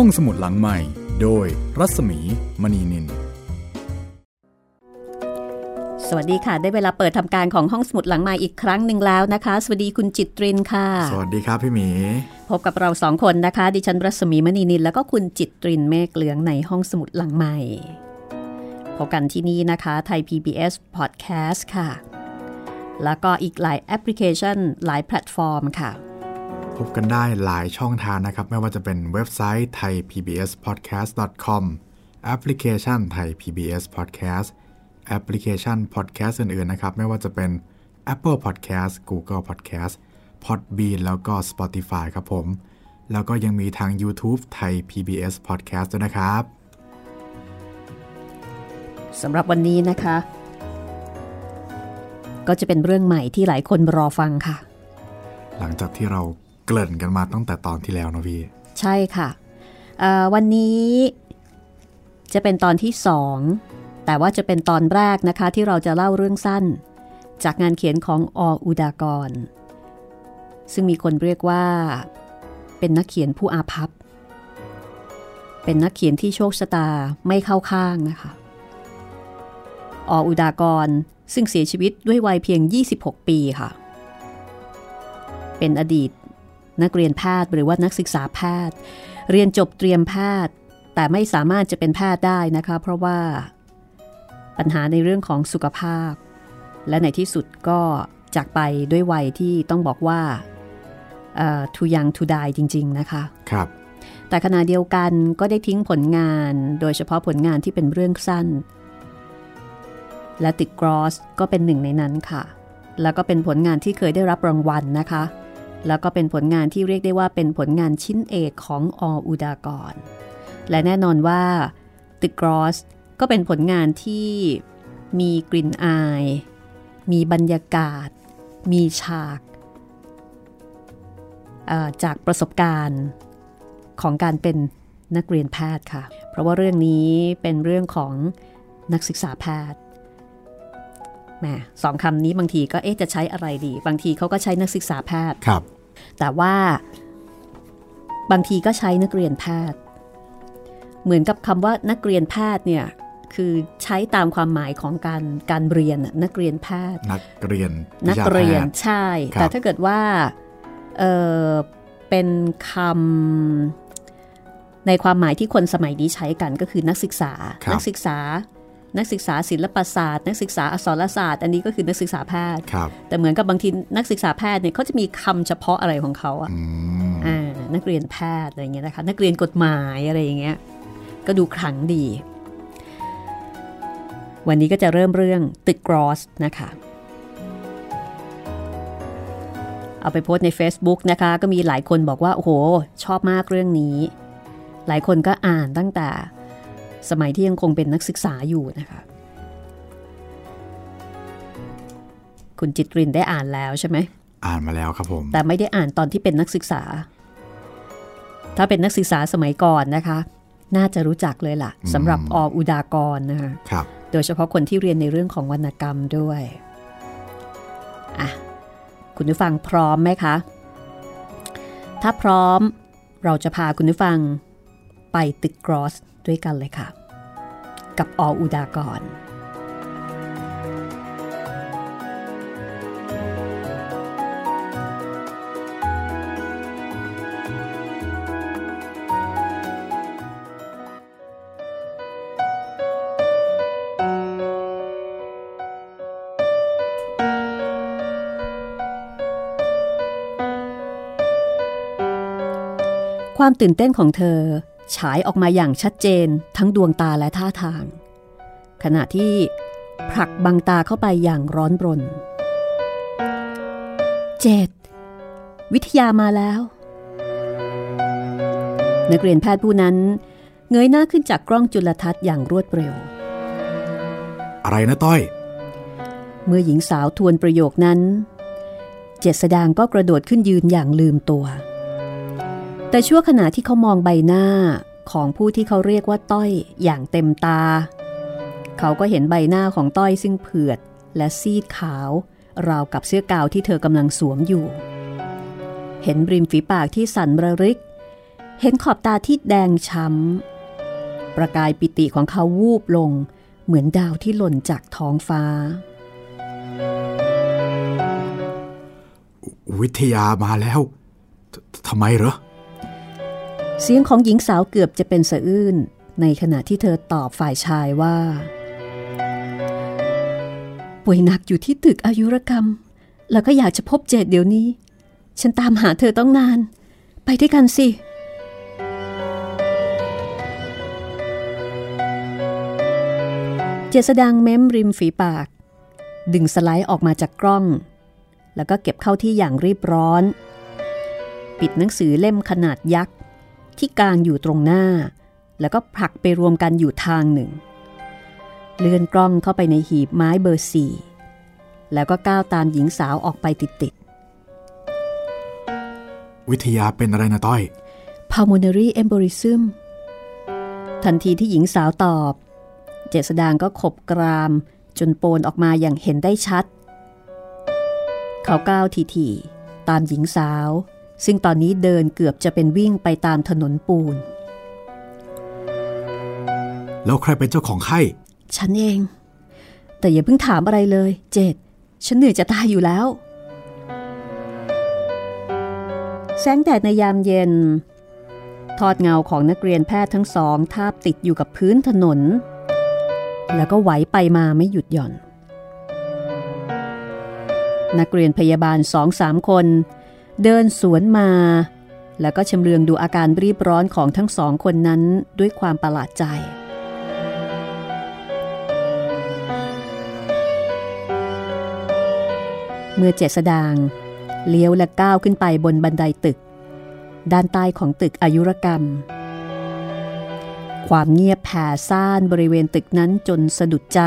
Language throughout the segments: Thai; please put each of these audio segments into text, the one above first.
ห้องสมุดหลังใหม่ โดยรัศมีมณีนิน สวัสดีค่ะ ได้เวลาเปิดทำการของห้องสมุดหลังใหม่อีกครั้งหนึ่งแล้วนะคะ สวัสดีคุณจิตรินค่ะ สวัสดีครับพี่หมี พบกับเราสองคนนะคะ ดิฉันรัศมีมณีนินแล้วก็คุณจิตรินเมฆเหลืองในห้องสมุดหลังใหม่ พบกันที่นี่นะคะ ไทย PBS Podcast ค่ะ แล้วก็อีกหลายแอปพลิเคชันหลายแพลตฟอร์มค่ะ พบกันได้หลายช่องทางนะครับ ไม่ว่าจะเป็นเว็บไซต์ไทย PBS podcast com แอปพลิเคชันไทย PBS podcast แอปพลิเคชัน podcast อื่นๆนะครับ ไม่ว่าจะเป็น Apple Podcast Google Podcast Podbean แล้วก็ Spotify ครับผม แล้วก็ยังมีทาง YouTube ไทย PBS Podcast ด้วยนะครับสำหรับวันนี้นะคะ ก็จะเป็นเรื่องใหม่ที่หลายคนรอฟังค่ะ หลังจากที่เรา เกริ่นกันมาตั้งแต่ตอนที่แล้วนะพี่ ใช่ค่ะ วันนี้จะเป็นตอนที่สองแต่ว่าจะเป็นตอนแรกนะคะที่เราจะเล่าเรื่องสั้น จากงานเขียนของออุดากร ซึ่งมีคนเรียกว่า เป็นนักเขียนผู้อาภัพ เป็นนักเขียนที่โชคชะตาไม่เข้าข้างนะคะออุดากรซึ่งเสียชีวิตด้วยวัยเพียง 26 ปีค่ะ เป็นอดีต นักเรียนแพทย์หรือว่านักศึกษาแพทย์ เรียนจบเตรียมแพทย์ แต่ไม่สามารถจะเป็นแพทย์ได้นะคะ เพราะว่าปัญหาในเรื่องของสุขภาพ และในที่สุดก็จากไปด้วยวัยที่ต้องบอกว่าทูยังทูดายจริง ๆ นะคะครับแต่ขณะเดียวกันก็ได้ทิ้งผลงาน โดยเฉพาะผลงานที่เป็นเรื่องสั้น และติดกรอสก็เป็นหนึ่งในนั้นค่ะ แล้วก็เป็นผลงานที่เคยได้รับรางวัลนะคะ แล้วก็เป็นผลงานที่เรียกได้ว่าเป็นผลงานชิ้นเอกของออุดากร และแน่นอนว่าติดกรอสก็เป็นผลงานที่มีกลิ่นอาย มีบรรยากาศ มีฉากจากประสบการณ์ของการเป็นนักเรียนแพทย์ค่ะ เพราะว่าเรื่องนี้เป็นเรื่องของนักศึกษาแพทย์ มสองคำนี้บางทีก็เอ๊ะจะใช้อะไรดี บางทีเขาก็ใช้นักศึกษาแพทย์ครับ แต่ว่า บางทีก็ใช้นักเรียนแพทย์ เหมือนกับคำว่านักเรียนแพทย์เนี่ยคือใช้ตามความหมายของการการเรียนนักเรียนแพทย์ นักเรียนนักเรียนใช่ แต่ถ้าเกิดว่าเออเป็นคำในความหมายที่คนสมัยนี้ใช้กันก็คือนักศึกษา นักศึกษา นักศึกษาศิลปศาสตร์ นักศึกษาอักษรศาสตร์ อันนี้ก็คือนักศึกษาแพทย์ แต่เหมือนกับบางทีนักศึกษาแพทย์เนี่ยเขาจะมีคำเฉพาะอะไรของเขาอะอ่านักเรียนแพทย์อะไรเงี้ยนะคะ นักเรียนกฎหมายอะไรอย่างเงี้ย ก็ดูขลังดี วันนี้ก็จะเริ่มเรื่องตึกกรอสนะคะ เอาไปโพสใน Facebook นะคะ ก็มีหลายคนบอกว่า โอ้โห ชอบมากเรื่องนี้ หลายคนก็อ่านตั้งแต่ สมัยที่ยังคงเป็นนักศึกษาอยู่นะคะ คุณจิตรินได้อ่านแล้วใช่ไหม อ่านมาแล้วครับผม แต่ไม่ได้อ่านตอนที่เป็นนักศึกษา ถ้าเป็นนักศึกษาสมัยก่อนนะคะ น่าจะรู้จักเลยล่ะสำหรับออุดากรนะคะครับ โดยเฉพาะคนที่เรียนในเรื่องของวรรณกรรมด้วยอะคุณผู้ฟังพร้อมไหมคะ ถ้าพร้อมเราจะพาคุณผู้ฟังไปตึกกรอสด้วยกันเลยค่ะ กับออุดากร ความตื่นเต้นของเธอ ฉายออกมาอย่างชัดเจนทั้งดวงตาและท่าทาง ขณะที่ผลักบังตาเข้าไปอย่างร้อนรนเจดวิทยามาแล้ว นักเรียนแพทย์ผู้นั้น เงยหน้าขึ้นจากกล้องจุลทรรศน์อย่างรวดเร็ว อะไรนะต้อย เมื่อหญิงสาวทวนประโยคนั้น เจษดางก็กระโดดขึ้นยืนอย่างลืมตัว แต่ชั่วขณะที่เขามองใบหน้าของผู้ที่เขาเรียกว่าต้อยอย่างเต็มตา เขาก็เห็นใบหน้าของต้อยซึ่งเผือดและซีดขาว ราวกับเสื้อกาวที่เธอกำลังสวมอยู่ เห็นริมฝีปากที่สั่นระริก เห็นขอบตาที่แดงช้ำ ประกายปิติของเขาวูบลง เหมือนดาวที่หล่นจากท้องฟ้า วิทยามาแล้วททำไมเหรอ เสียงของหญิงสาวเกือบจะเป็นสะอื้นในขณะที่เธอตอบฝ่ายชายว่า ป่วยหนักอยู่ที่ตึกอายุรกรรม แล้วก็อยากจะพบเจดเดี๋ยวนี้ ฉันตามหาเธอต้องนาน ไปด้วยกันสิเจษดังเม้มริมฝีปาก ดึงสไลด์ออกมาจากกล้อง แล้วก็เก็บเข้าที่อย่างรีบร้อน ปิดหนังสือเล่มขนาดยักษ์ ที่กลางอยู่ตรงหน้า แล้วก็ผลักไปรวมกันอยู่ทางหนึ่ง เลื่อนกล้องเข้าไปในหีบไม้เบอร์สี่แล้วก็ก้าวตามหญิงสาวออกไปติดวิทยาเป็นอะไรนะต้อยๆ pulmonary embolism ทันทีที่หญิงสาวตอบ เจษดางก็ขบกราม จนโปนออกมาอย่างเห็นได้ชัด เขาก้าวทีๆตามหญิงสาว ซึ่งตอนนี้เดินเกือบจะเป็นวิ่งไปตามถนนปูน แล้วใครเป็นเจ้าของไข้ ฉันเอง แต่อย่าเพิ่งถามอะไรเลย เจดฉันเหนื่อยจะตายอยู่แล้ว แสงแดดในยามเย็น ทอดเงาของนักเรียนแพทย์ทั้งสองทาบติดอยู่กับพื้นถนน แล้วก็ไหวไปมาไม่หยุดหย่อน นักเรียนพยาบาลสองสามคน เดินสวนมา แล้วก็ชำเลืองดูอาการรีบร้อนของทั้งสองคนนั้นด้วยความประหลาดใจ เมื่อเจษดางเลี้ยวและก้าวขึ้นไปบนบันไดตึก ด้านใต้ของตึกอายุรกรรม ความเงียบแผ่ซ่านบริเวณตึกนั้นจนสะดุดใจ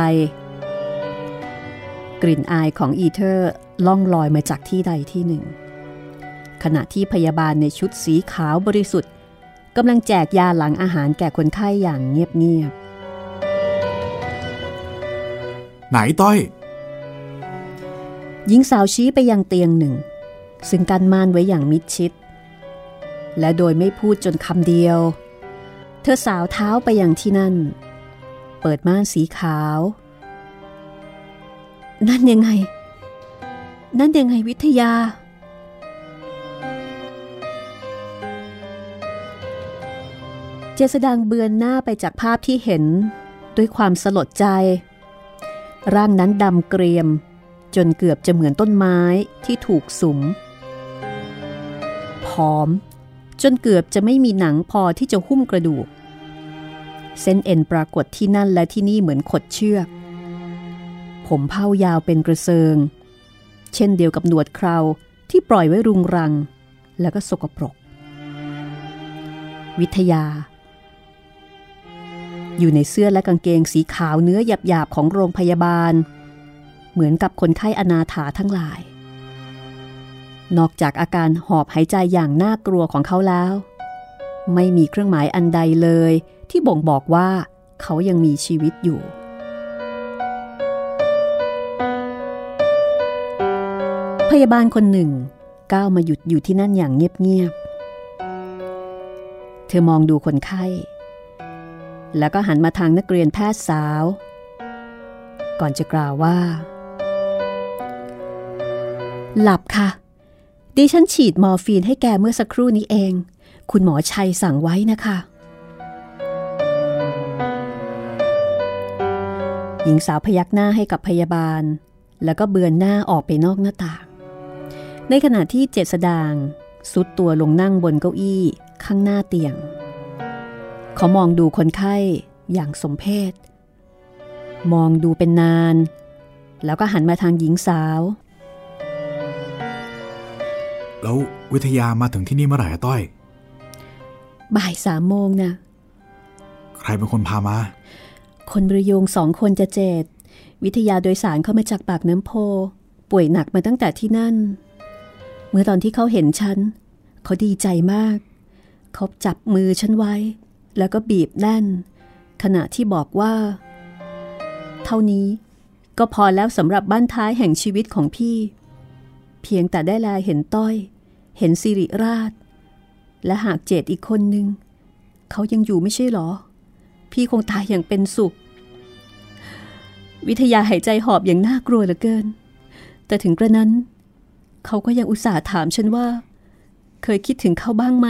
กลิ่นอายของอีเทอร์ล่องลอยมาจากที่ใดที่หนึ่ง ขณะที่พยาบาลในชุดสีขาวบริสุทธิ์กำลังแจกยาหลังอาหารแก่คนไข้อย่างเงียบไหนต้อยๆหญิงสาวชี้ไปยังเตียงหนึ่ง ซึ่งกันม่านไว้อย่างมิดชิด และโดยไม่พูดจนคำเดียว เธอสาวเท้าไปยังที่นั่น เปิดม่านสีขาว นั่นยังไง นั่นยังไงวิทยา จษดังเบือนหน้าไปจากภาพที่เห็นด้วยความสลดใจ ร่างนั้นดำเกรียม จนเกือบจะเหมือนต้นไม้ที่ถูกสุมผอม จนเกือบจะไม่มีหนังพอที่จะหุ้มกระดูก เส้นเอ็นปรากฏที่นั่นและที่นี่เหมือนขดเชือก ผมเผ้ายาวเป็นกระเซิง เช่นเดียวกับหนวดเคราที่ปล่อยไว้รุงรัง แล้วก็สกปรก วิทยา อยู่ในเสื้อและกางเกงสีขาวเนื้อหยาบๆของโรงพยาบาล เหมือนกับคนไข้อนาถาทั้งหลาย นอกจากอาการหอบหายใจอย่างน่ากลัวของเขาแล้ว ไม่มีเครื่องหมายอันใดเลยที่บ่งบอกว่าเขายังมีชีวิตอยู่พยาบาลคนหนึ่งก้าวมาหยุดอยู่ที่นั่นอย่างเงียบๆ เธอมองดูคนไข้ แล้วก็หันมาทางนักเรียนแพทย์สาว ก่อนจะกล่าวว่า หลับค่ะ ดิฉันฉีดมอร์ฟีนให้แกเมื่อสักครู่นี้เอง คุณหมอชัยสั่งไว้นะคะหญิงสาวพยักหน้าให้กับพยาบาล แล้วก็เบือนหน้าออกไปนอกหน้าต่าง ในขณะที่เจษดาง สุดตัวลงนั่งบนเก้าอี้ข้างหน้าเตียง เขามองดูคนไข้อย่างสมเพชมองดูเป็นนาน แล้วก็หันมาทางหญิงสาว แล้ววิทยามาถึงที่นี่เมื่อไหร่อะต้อย บ่ายสามโมงนะใครเป็นคนพามา คนประโยงสองคนจะเจดวิทยาโดยสารเข้ามาจากปากน้ำโพ ป่วยหนักมาตั้งแต่ที่นั่น เมื่อตอนที่เขาเห็นฉัน เขาดีใจมาก เขาจับมือฉันไว้ แล้วก็บีบแน่น ขณะที่บอกว่า เท่านี้ก็พอแล้วสำหรับบ้านท้ายแห่งชีวิตของพี่ เพียงแต่ได้แลเห็นต้อย เห็นสิริราช และหากเจดอีกคนหนึ่งเขายังอยู่ไม่ใช่หรอ พี่คงตายอย่างเป็นสุข วิทยาหายใจหอบอย่างน่ากลัวเหลือเกิน แต่ถึงกระนั้น เขาก็ยังอุตส่าห์ถามฉันว่า เคยคิดถึงเขาบ้างไหม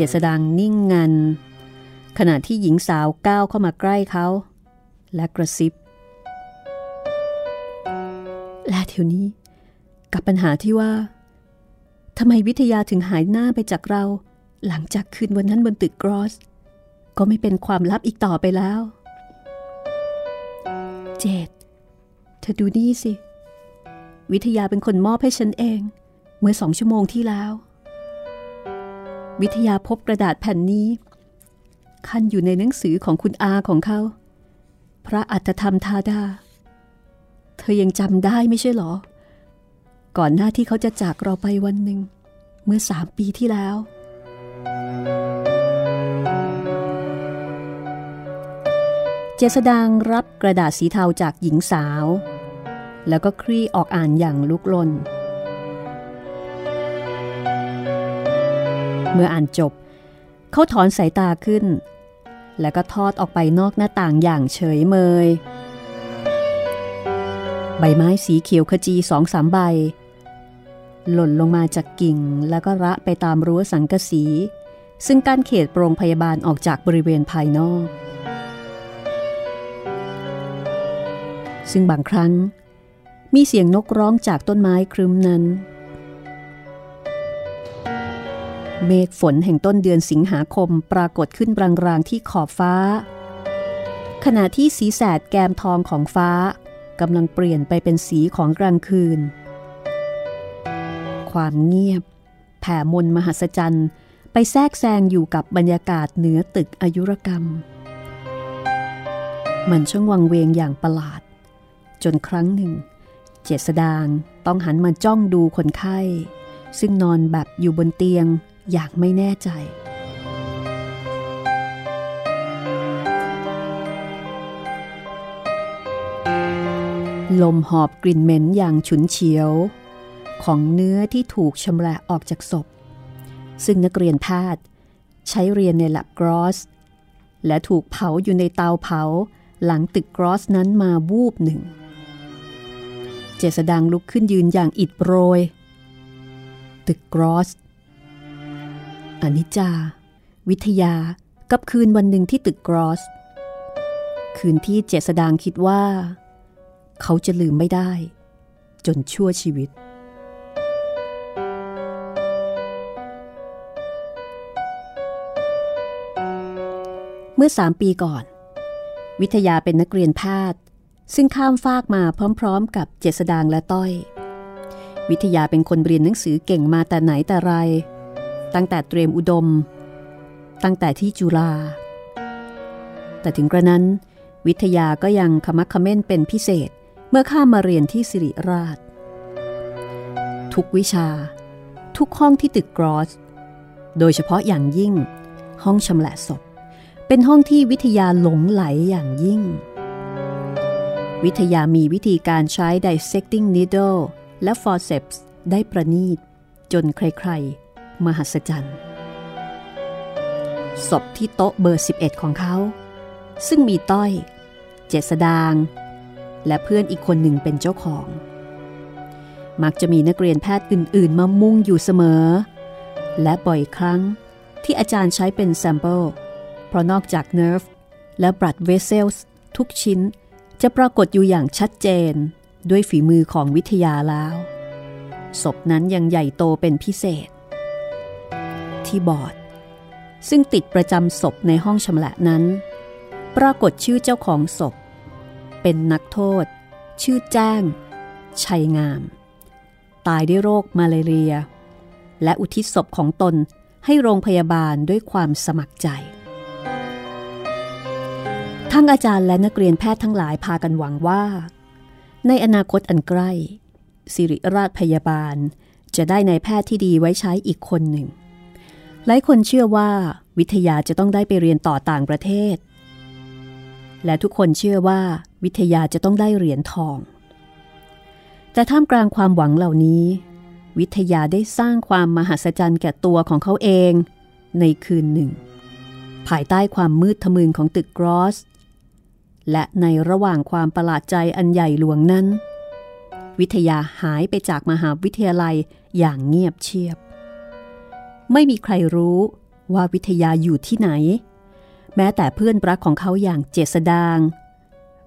เจษดังนิ่งงัน ขณะที่หญิงสาวก้าวเข้ามาใกล้เขา และกระซิบ และเดี๋ยวนี้ กับปัญหาที่ว่าทำไมวิทยาถึงหายหน้าไปจากเรา หลังจากคืนวันนั้นบนตึกกรอส ก็ไม่เป็นความลับอีกต่อไปแล้ว เจดเธอดูนี่สิ วิทยาเป็นคนมอบให้ฉันเอง เมื่อสองชั่วโมงที่แล้ว วิทยาพบกระดาษแผ่นนี้ขั้นอยู่ในหนังสือของคุณอาของเขา พระอัตธรรมทาดา เธอยังจำได้ไม่ใช่หรอ ก่อนหน้าที่เขาจะจากเราไปวันหนึ่ง เมื่อสามปีที่แล้ว เจษดางรับกระดาษสีเทาจากหญิงสาว แล้วก็คลี่ออกอ่านอย่างลุกลน เมื่ออ่านจบ เขาถอนสายตาขึ้น แล้วก็ทอดออกไปนอกหน้าต่างอย่างเฉยเมย ใบไม้สีเขียวขจีสองสามใบ หล่นลงมาจากกิ่งแล้วก็ระไปตามรั้วสังกะสี ซึ่งการเขตโรงพยาบาลออกจากบริเวณภายนอก ซึ่งบางครั้งมีเสียงนกร้องจากต้นไม้ครึ้มนั้น เมฆฝนแห่งต้นเดือนสิงหาคมปรากฏขึ้นรางๆที่ขอบฟ้า ขณะที่สีแสดแกมทองของฟ้ากำลังเปลี่ยนไปเป็นสีของกลางคืน ความเงียบ แผ่มนมหัศจรรย์ ไปแทรกแซงอยู่กับบรรยากาศเหนือตึกอายุรกรรม มันช่างวังเวงอย่างประหลาด จนครั้งหนึ่ง เจษดางต้องหันมาจ้องดูคนไข้ ซึ่งนอนแบบอยู่บนเตียง อย่างไม่แน่ใจ ลมหอบกลิ่นเหม็นอย่างฉุนเฉียว ของเนื้อที่ถูกชำระออกจากศพ ซึ่งนักเรียนแพทย์ ใช้เรียนใน lab gross และถูกเผาอยู่ในเตาเผาหลังตึกกรอสนั้นมาวูบหนึ่ง เจษดังลุกขึ้นยืนอย่างอิดโรย ตึกกรอส อนิจจา วิทยา กับคืนวันหนึ่งที่ตึกกรอส คืนที่เจษดางคิดว่า เขาจะลืมไม่ได้ จนชั่วชีวิต เมื่อสามปีก่อน วิทยาเป็นนักเรียนแพทย์ ซึ่งข้ามฟากมาพร้อมๆ กับเจษดางและต้อย วิทยาเป็นคนเรียนหนังสือเก่งมาแต่ไหนแต่ไร ตั้งแต่เตรียมอุดม ตั้งแต่ที่จุฬาแต่ถึงกระนั้น วิทยาก็ยังขมักขม้นเป็นพิเศษเมื่อข้ามมาเรียนที่สิริราช ทุกวิชา ทุกห้องที่ตึกกรอส โดยเฉพาะอย่างยิ่ง ห้องชำละศพ เป็นห้องที่วิทยาหลงไหลอย่างยิ่ง วิทยามีวิธีการใช้ dissecting needle และ forceps ได้ประณีต จนใครๆ มหัศจรรย์ ศพที่โต๊ะเบอร์ 11 ของเขา ซึ่งมีต้อย เจษดาง และเพื่อนอีกคนหนึ่งเป็นเจ้าของ มักจะมีนักเรียนแพทย์อื่น ๆ มามุงอยู่เสมอ และบ่อยครั้งที่อาจารย์ใช้เป็น sample เพราะนอกจาก nerve และ blood vessels ทุกชิ้นจะปรากฏอยู่อย่างชัดเจนด้วยฝีมือของวิทยาแล้ว ศพนั้นยังใหญ่โตเป็นพิเศษ ที่บอร์ด ซึ่งติดประจำศพในห้องชำละนั้น ปรากฏชื่อเจ้าของศพ เป็นนักโทษ ชื่อแจ้ง ชัยงาม ตายด้วยโรคมาลาเรีย และอุทิศศพของตนให้โรงพยาบาลด้วยความสมัครใจ ทั้งอาจารย์และนักเรียนแพทย์ทั้งหลายพากันหวังว่า ในอนาคตอันใกล้ สิริราชพยาบาลจะได้ในายแพทย์ที่ดีไว้ใช้อีกคนหนึ่ง หลายคนเชื่อว่าวิทยาจะต้องได้ไปเรียนต่อต่างประเทศ และทุกคนเชื่อว่าวิทยาจะต้องได้เหรียญทอง แต่ท่ามกลางความหวังเหล่านี้ วิทยาได้สร้างความมหัศจรรย์แก่ตัวของเขาเองในคืนหนึ่ง ภายใต้ความมืดทะมึนของตึกกรอส และในระหว่างความประหลาดใจอันใหญ่หลวงนั้น วิทยาหายไปจากมหาวิทยาลัยอย่างเงียบเชียบ ไม่มีใครรู้ว่าวิทยาอยู่ที่ไหน แม้แต่เพื่อนรักของเขาอย่างเจษดาง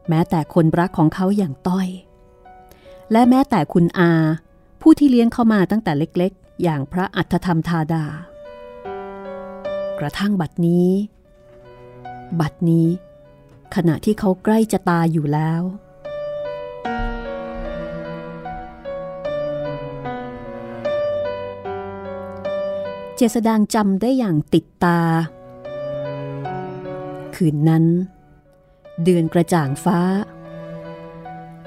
แม้แต่คนรักของเขาอย่างต้อย และแม้แต่คุณอา ผู้ที่เลี้ยงเขามาตั้งแต่เล็กๆ อย่างพระอัฏฐธรรมธาดา กระทั่งบัดนี้ บัดนี้ ขณะที่เขาใกล้จะตายอยู่แล้ว จษดางจำได้อย่างติดตา คืนนั้น เดือนกระจ่างฟ้า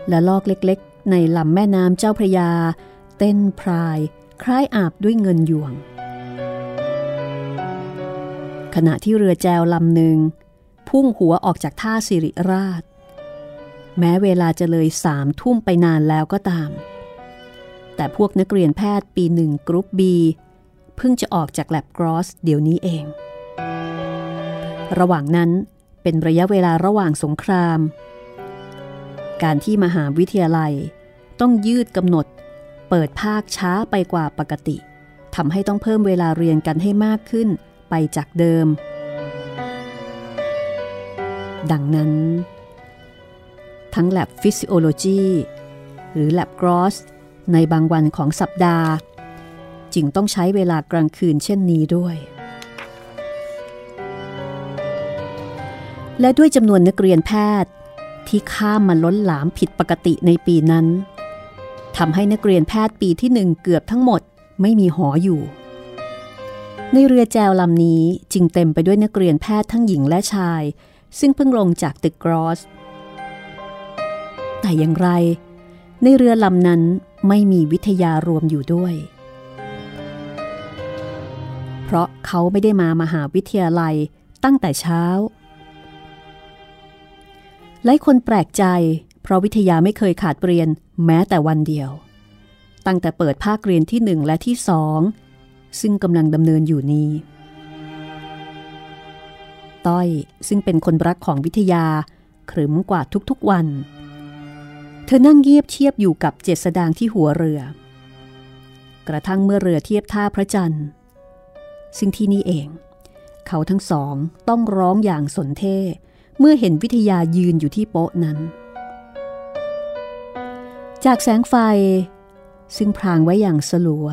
และลอกเล็กๆ ในลำแม่น้ำเจ้าพระยา เต้นพราย คล้ายอาบด้วยเงินหยวง ขณะที่เรือแจวลำหนึ่ง พุ่งหัวออกจากท่าสิริราช แม้เวลาจะเลยสามทุ่มไปนานแล้วก็ตาม แต่พวกนักเรียนแพทย์ปีหนึ่งกรุ๊ปบี เพิ่งจะออกจากแลบกรอสเดี๋ยวนี้เอง ระหว่างนั้นเป็นระยะเวลาระหว่างสงคราม การที่มหาวิทยาลัยต้องยืดกำหนด เปิดภาคช้าไปกว่าปกติทำให้ต้องเพิ่มเวลาเรียนกันให้มากขึ้นไปจากเดิม ดังนั้น ทั้ง lab physiology หรือ lab gross ในบางวันของสัปดาห์ จึงต้องใช้เวลากลางคืนเช่นนี้ด้วย และด้วยจำนวนนักเรียนแพทย์ที่ข้ามมาล้นหลามผิดปกติในปีนั้นทำให้นักเรียนแพทย์ปีที่หนึ่งเกือบทั้งหมดไม่มีหออยู่ ในเรือแจวลำนี้จึงเต็มไปด้วยนักเรียนแพทย์ทั้งหญิงและชาย ซึ่งเพิ่งลงจากตึกกรอส แต่อย่างไร ในเรือลำนั้นไม่มีวิทยารวมอยู่ด้วย ราะเขาไม่ได้มามหาวิทยาลัยตั้งแต่เช้า หลายคนแปลกใจ เพราะวิทยาไม่เคยขาดเรียนแม้แต่วันเดียว ตั้งแต่เปิดภาคเรียนที่หนึ่งและที่สองซึ่งกำลังดำเนินอยู่นี้ ต้อยซึ่งเป็นคนรักของวิทยาขรึมกว่าทุกๆวัน เธอนั่งเงียบเทียบอยู่กับเจษดางที่หัวเรือ กระทั่งเมื่อเรือเทียบท่าพระจันทร์ ซึ่งที่นี่เอง เขาทั้งสองต้องร้องอย่างสนเท่เมื่อเห็นวิทยายืนอยู่ที่โป๊ะนั้น จากแสงไฟ ซึ่งพรางไว้อย่างสลัว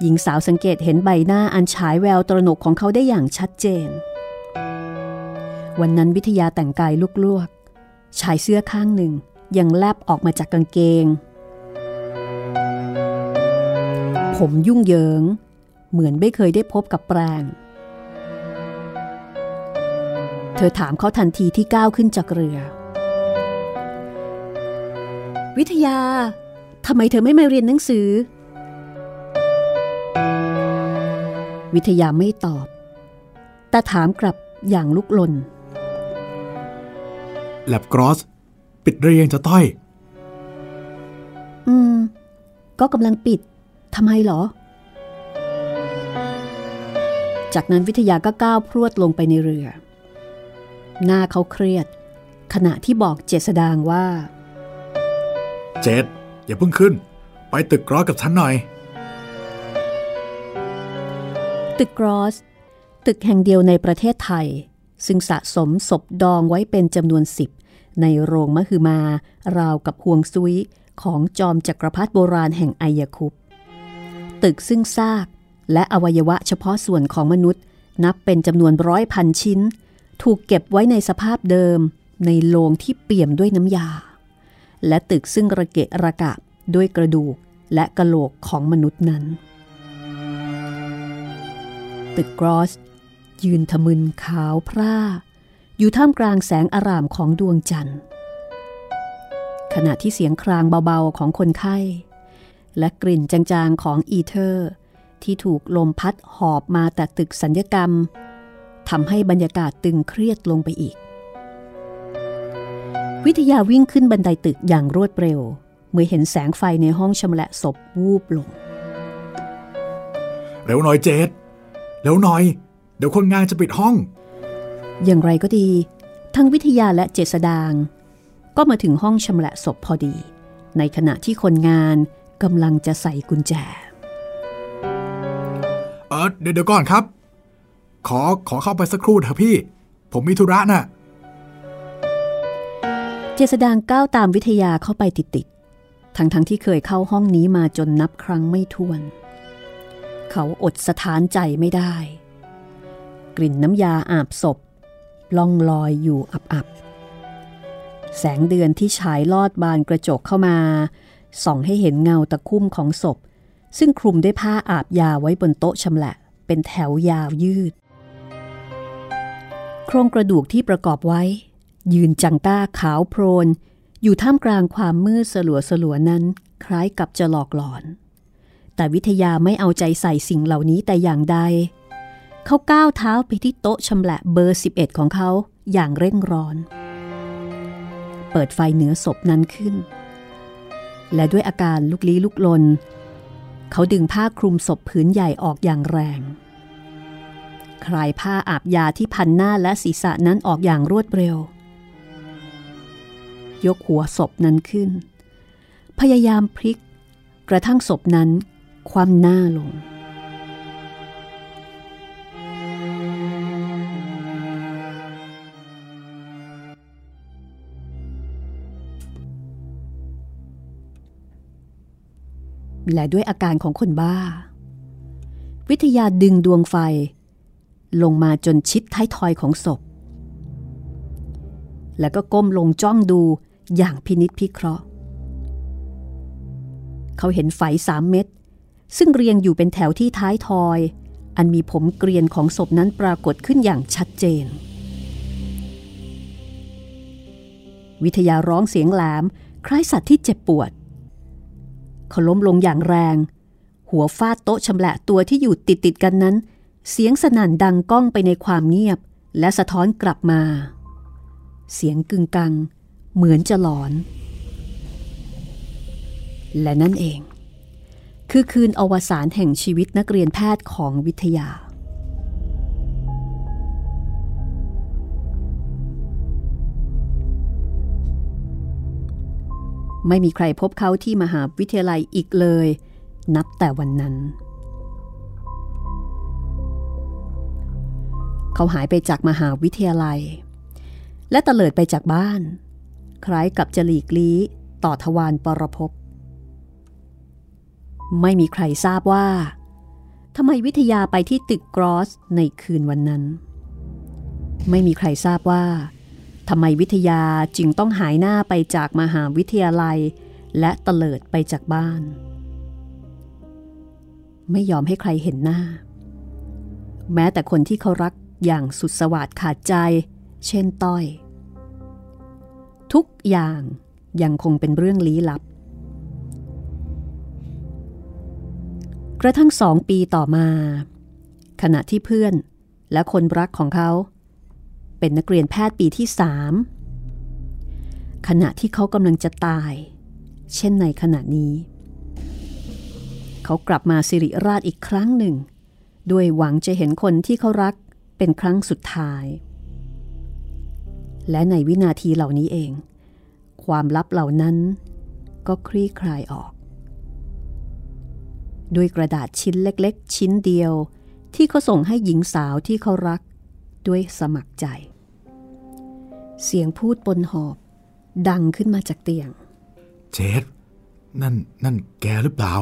หญิงสาวสังเกตเห็นใบหน้าอันฉายแววตระหนกของเขาได้อย่างชัดเจน วันนั้นวิทยาแต่งกายลวกๆ ชายเสื้อข้างหนึ่งยังแลบออกมาจากกางเกง ผมยุ่งเหยิง เหมือนไม่เคยได้พบกับแปรงเธอถามเขาทันทีที่ก้าวขึ้นจากเรือ วิทยาทำไมเธอไม่มาเรียนหนังสือ วิทยาไม่ตอบ แต่ถามกลับอย่างลุกลนแลบกรอส ปิดเรียงจะต้อย อืม ก็กำลังปิด ทำไมเหรอ จากนั้นวิทยาก็ก้าวพรวดลงไปในเรือ หน้าเขาเครียด ขณะที่บอกเจษดางว่า เจดอย่าเพิ่งขึ้น ไปตึกกรอสกับฉันหน่อย ตึกกรอส ตึกแห่งเดียวในประเทศไทย ซึ่งสะสมศพดองไว้เป็นจำนวนสิบในโรงมหึมา ราวกับห่วงซุยของจอมจักรพรรดิโบราณแห่งไอยคุปตึกซึ่งซาก และอวัยวะเฉพาะส่วนของมนุษย์ นับเป็นจำนวนร้อยพันชิ้น ถูกเก็บไว้ในสภาพเดิม ในโลงที่เปี่ยมด้วยน้ำยา และตึกซึ่งระเกะระกะด้วยกระดูกและกระโหลกของมนุษย์นั้น ตึกกรอส ยืนทะมึนขาวพร่า อยู่ท่ามกลางแสงอารามของดวงจันทร์ ขณะที่เสียงครางเบาๆของคนไข้ และกลิ่นจางๆของอีเทอร์ ที่ถูกลมพัดหอบมาแต่ตึกสัญญกรรมทำให้บรรยากาศตึงเครียดลงไปอีก วิทยาวิ่งขึ้นบันไดตึกอย่างรวดเร็ว เมื่อเห็นแสงไฟในห้องชำละศพวูบลง เร็วหน่อยเจดเร็วหน่อย เดี๋ยวคนงานจะปิดห้อง อย่างไรก็ดี ทั้งวิทยาและเจษดาง ก็มาถึงห้องชำละศพพอดี ในขณะที่คนงานกำลังจะใส่กุญแจเออเดี๋ยวก่อนครับ ขอขอเข้าไปสักครู่เถอะพี่ ผมมีธุระน่ะ เจษดางก้าวตามวิทยาเข้าไปติดๆทั้งๆทที่เคยเข้าห้องนี้มาจนนับครั้งไม่ถ้วน เขาอดสถานใจไม่ได้ กลิ่นน้ำยาอาบศพล่องลอยอยู่อับๆ แสงเดือนที่ฉายลอดบานกระจกเข้ามา ส่องให้เห็นเงาตะคุ่มของศพ ซึ่งคลุมด้วยผ้าอาบยาไว้บนโต๊ะชำละ เป็นแถวยาวยืด โครงกระดูกที่ประกอบไว้ ยืนจังก้าขาวโพลน อยู่ท่ามกลางความมืดสลัวสลัวนั้น คล้ายกับจะหลอกหลอน แต่วิทยาไม่เอาใจใส่สิ่งเหล่านี้แต่อย่างใด เขาก้าวเท้าไปที่โต๊ะชำละเบอร์ 11 ของเขาอย่างเร่งร้อน เปิดไฟเหนือศพนั้นขึ้น และด้วยอาการลุกลี้ลุกลน เขาดึงผ้าคลุมศพผืนใหญ่ออกอย่างแรง คลายผ้าอาบยาที่พันหน้าและศีรษะนั้นออกอย่างรวดเร็ว ยกหัวศพนั้นขึ้น พยายามพลิก กระทั่งศพนั้นคว่ำหน้าลง และด้วยอาการของคนบ้า วิทยาดึงดวงไฟ ลงมาจนชิดท้ายทอยของศพ แล้วก็ก้มลงจ้องดูอย่างพินิษพิเคราะห์ เขาเห็นไฟสามเม็ดซึ่งเรียงอยู่เป็นแถวที่ท้ายทอย อันมีผมเกรียนของศพนั้นปรากฏขึ้นอย่างชัดเจน วิทยาร้องเสียงแหลม คล้ายสัตว์ที่เจ็บปวด เขาล้มลงอย่างแรง หัวฟาดโต๊ะชำละตัวที่อยู่ติดติดกันนั้น เสียงสนั่นดังก้องไปในความเงียบ และสะท้อนกลับมา เสียงกึ่งกัง เหมือนจะหลอน และนั่นเอง คือคืนอวสานแห่งชีวิตนักเรียนแพทย์ของวิทยา ไม่มีใครพบเขาที่มหาวิทยาลัยอีกเลย นับแต่วันนั้น เขาหายไปจากมหาวิทยาลัย และเตลิดไปจากบ้าน คล้ายกับจะหลีกลี้ต่อทวารปรภพไม่มีใครทราบว่าทำไมวิทยาไปที่ตึกกรอสในคืนวันนั้น ไม่มีใครทราบว่า ทำไมวิทยาจึงต้องหายหน้าไปจากมหาวิทยาลัย และเตลิดไปจากบ้าน ไม่ยอมให้ใครเห็นหน้า แม้แต่คนที่เขารักอย่างสุดสวัสดขาดใจ เช่นต้อย ทุกอย่างยังคงเป็นเรื่องลี้ลับ กระทั่งสองปีต่อมา ขณะที่เพื่อนและคนรักของเขา เป็นนักเรียนแพทย์ปีที่สามขณะที่เขากำลังจะตาย เช่นในขณะนี้ เขากลับมาสิริราชอีกครั้งหนึ่ง ด้วยหวังจะเห็นคนที่เขารักเป็นครั้งสุดท้าย และในวินาทีเหล่านี้เอง ความลับเหล่านั้นก็คลี่คลายออก ด้วยกระดาษชิ้นเล็ก ๆ ชิ้นเดียวที่เขาส่งให้หญิงสาวที่เขารัก ด้วยสมัครใจ เสียงพูดบนหอบ ดังขึ้นมาจากเตียง เจดนั่นนั่นแกหรือเปล่า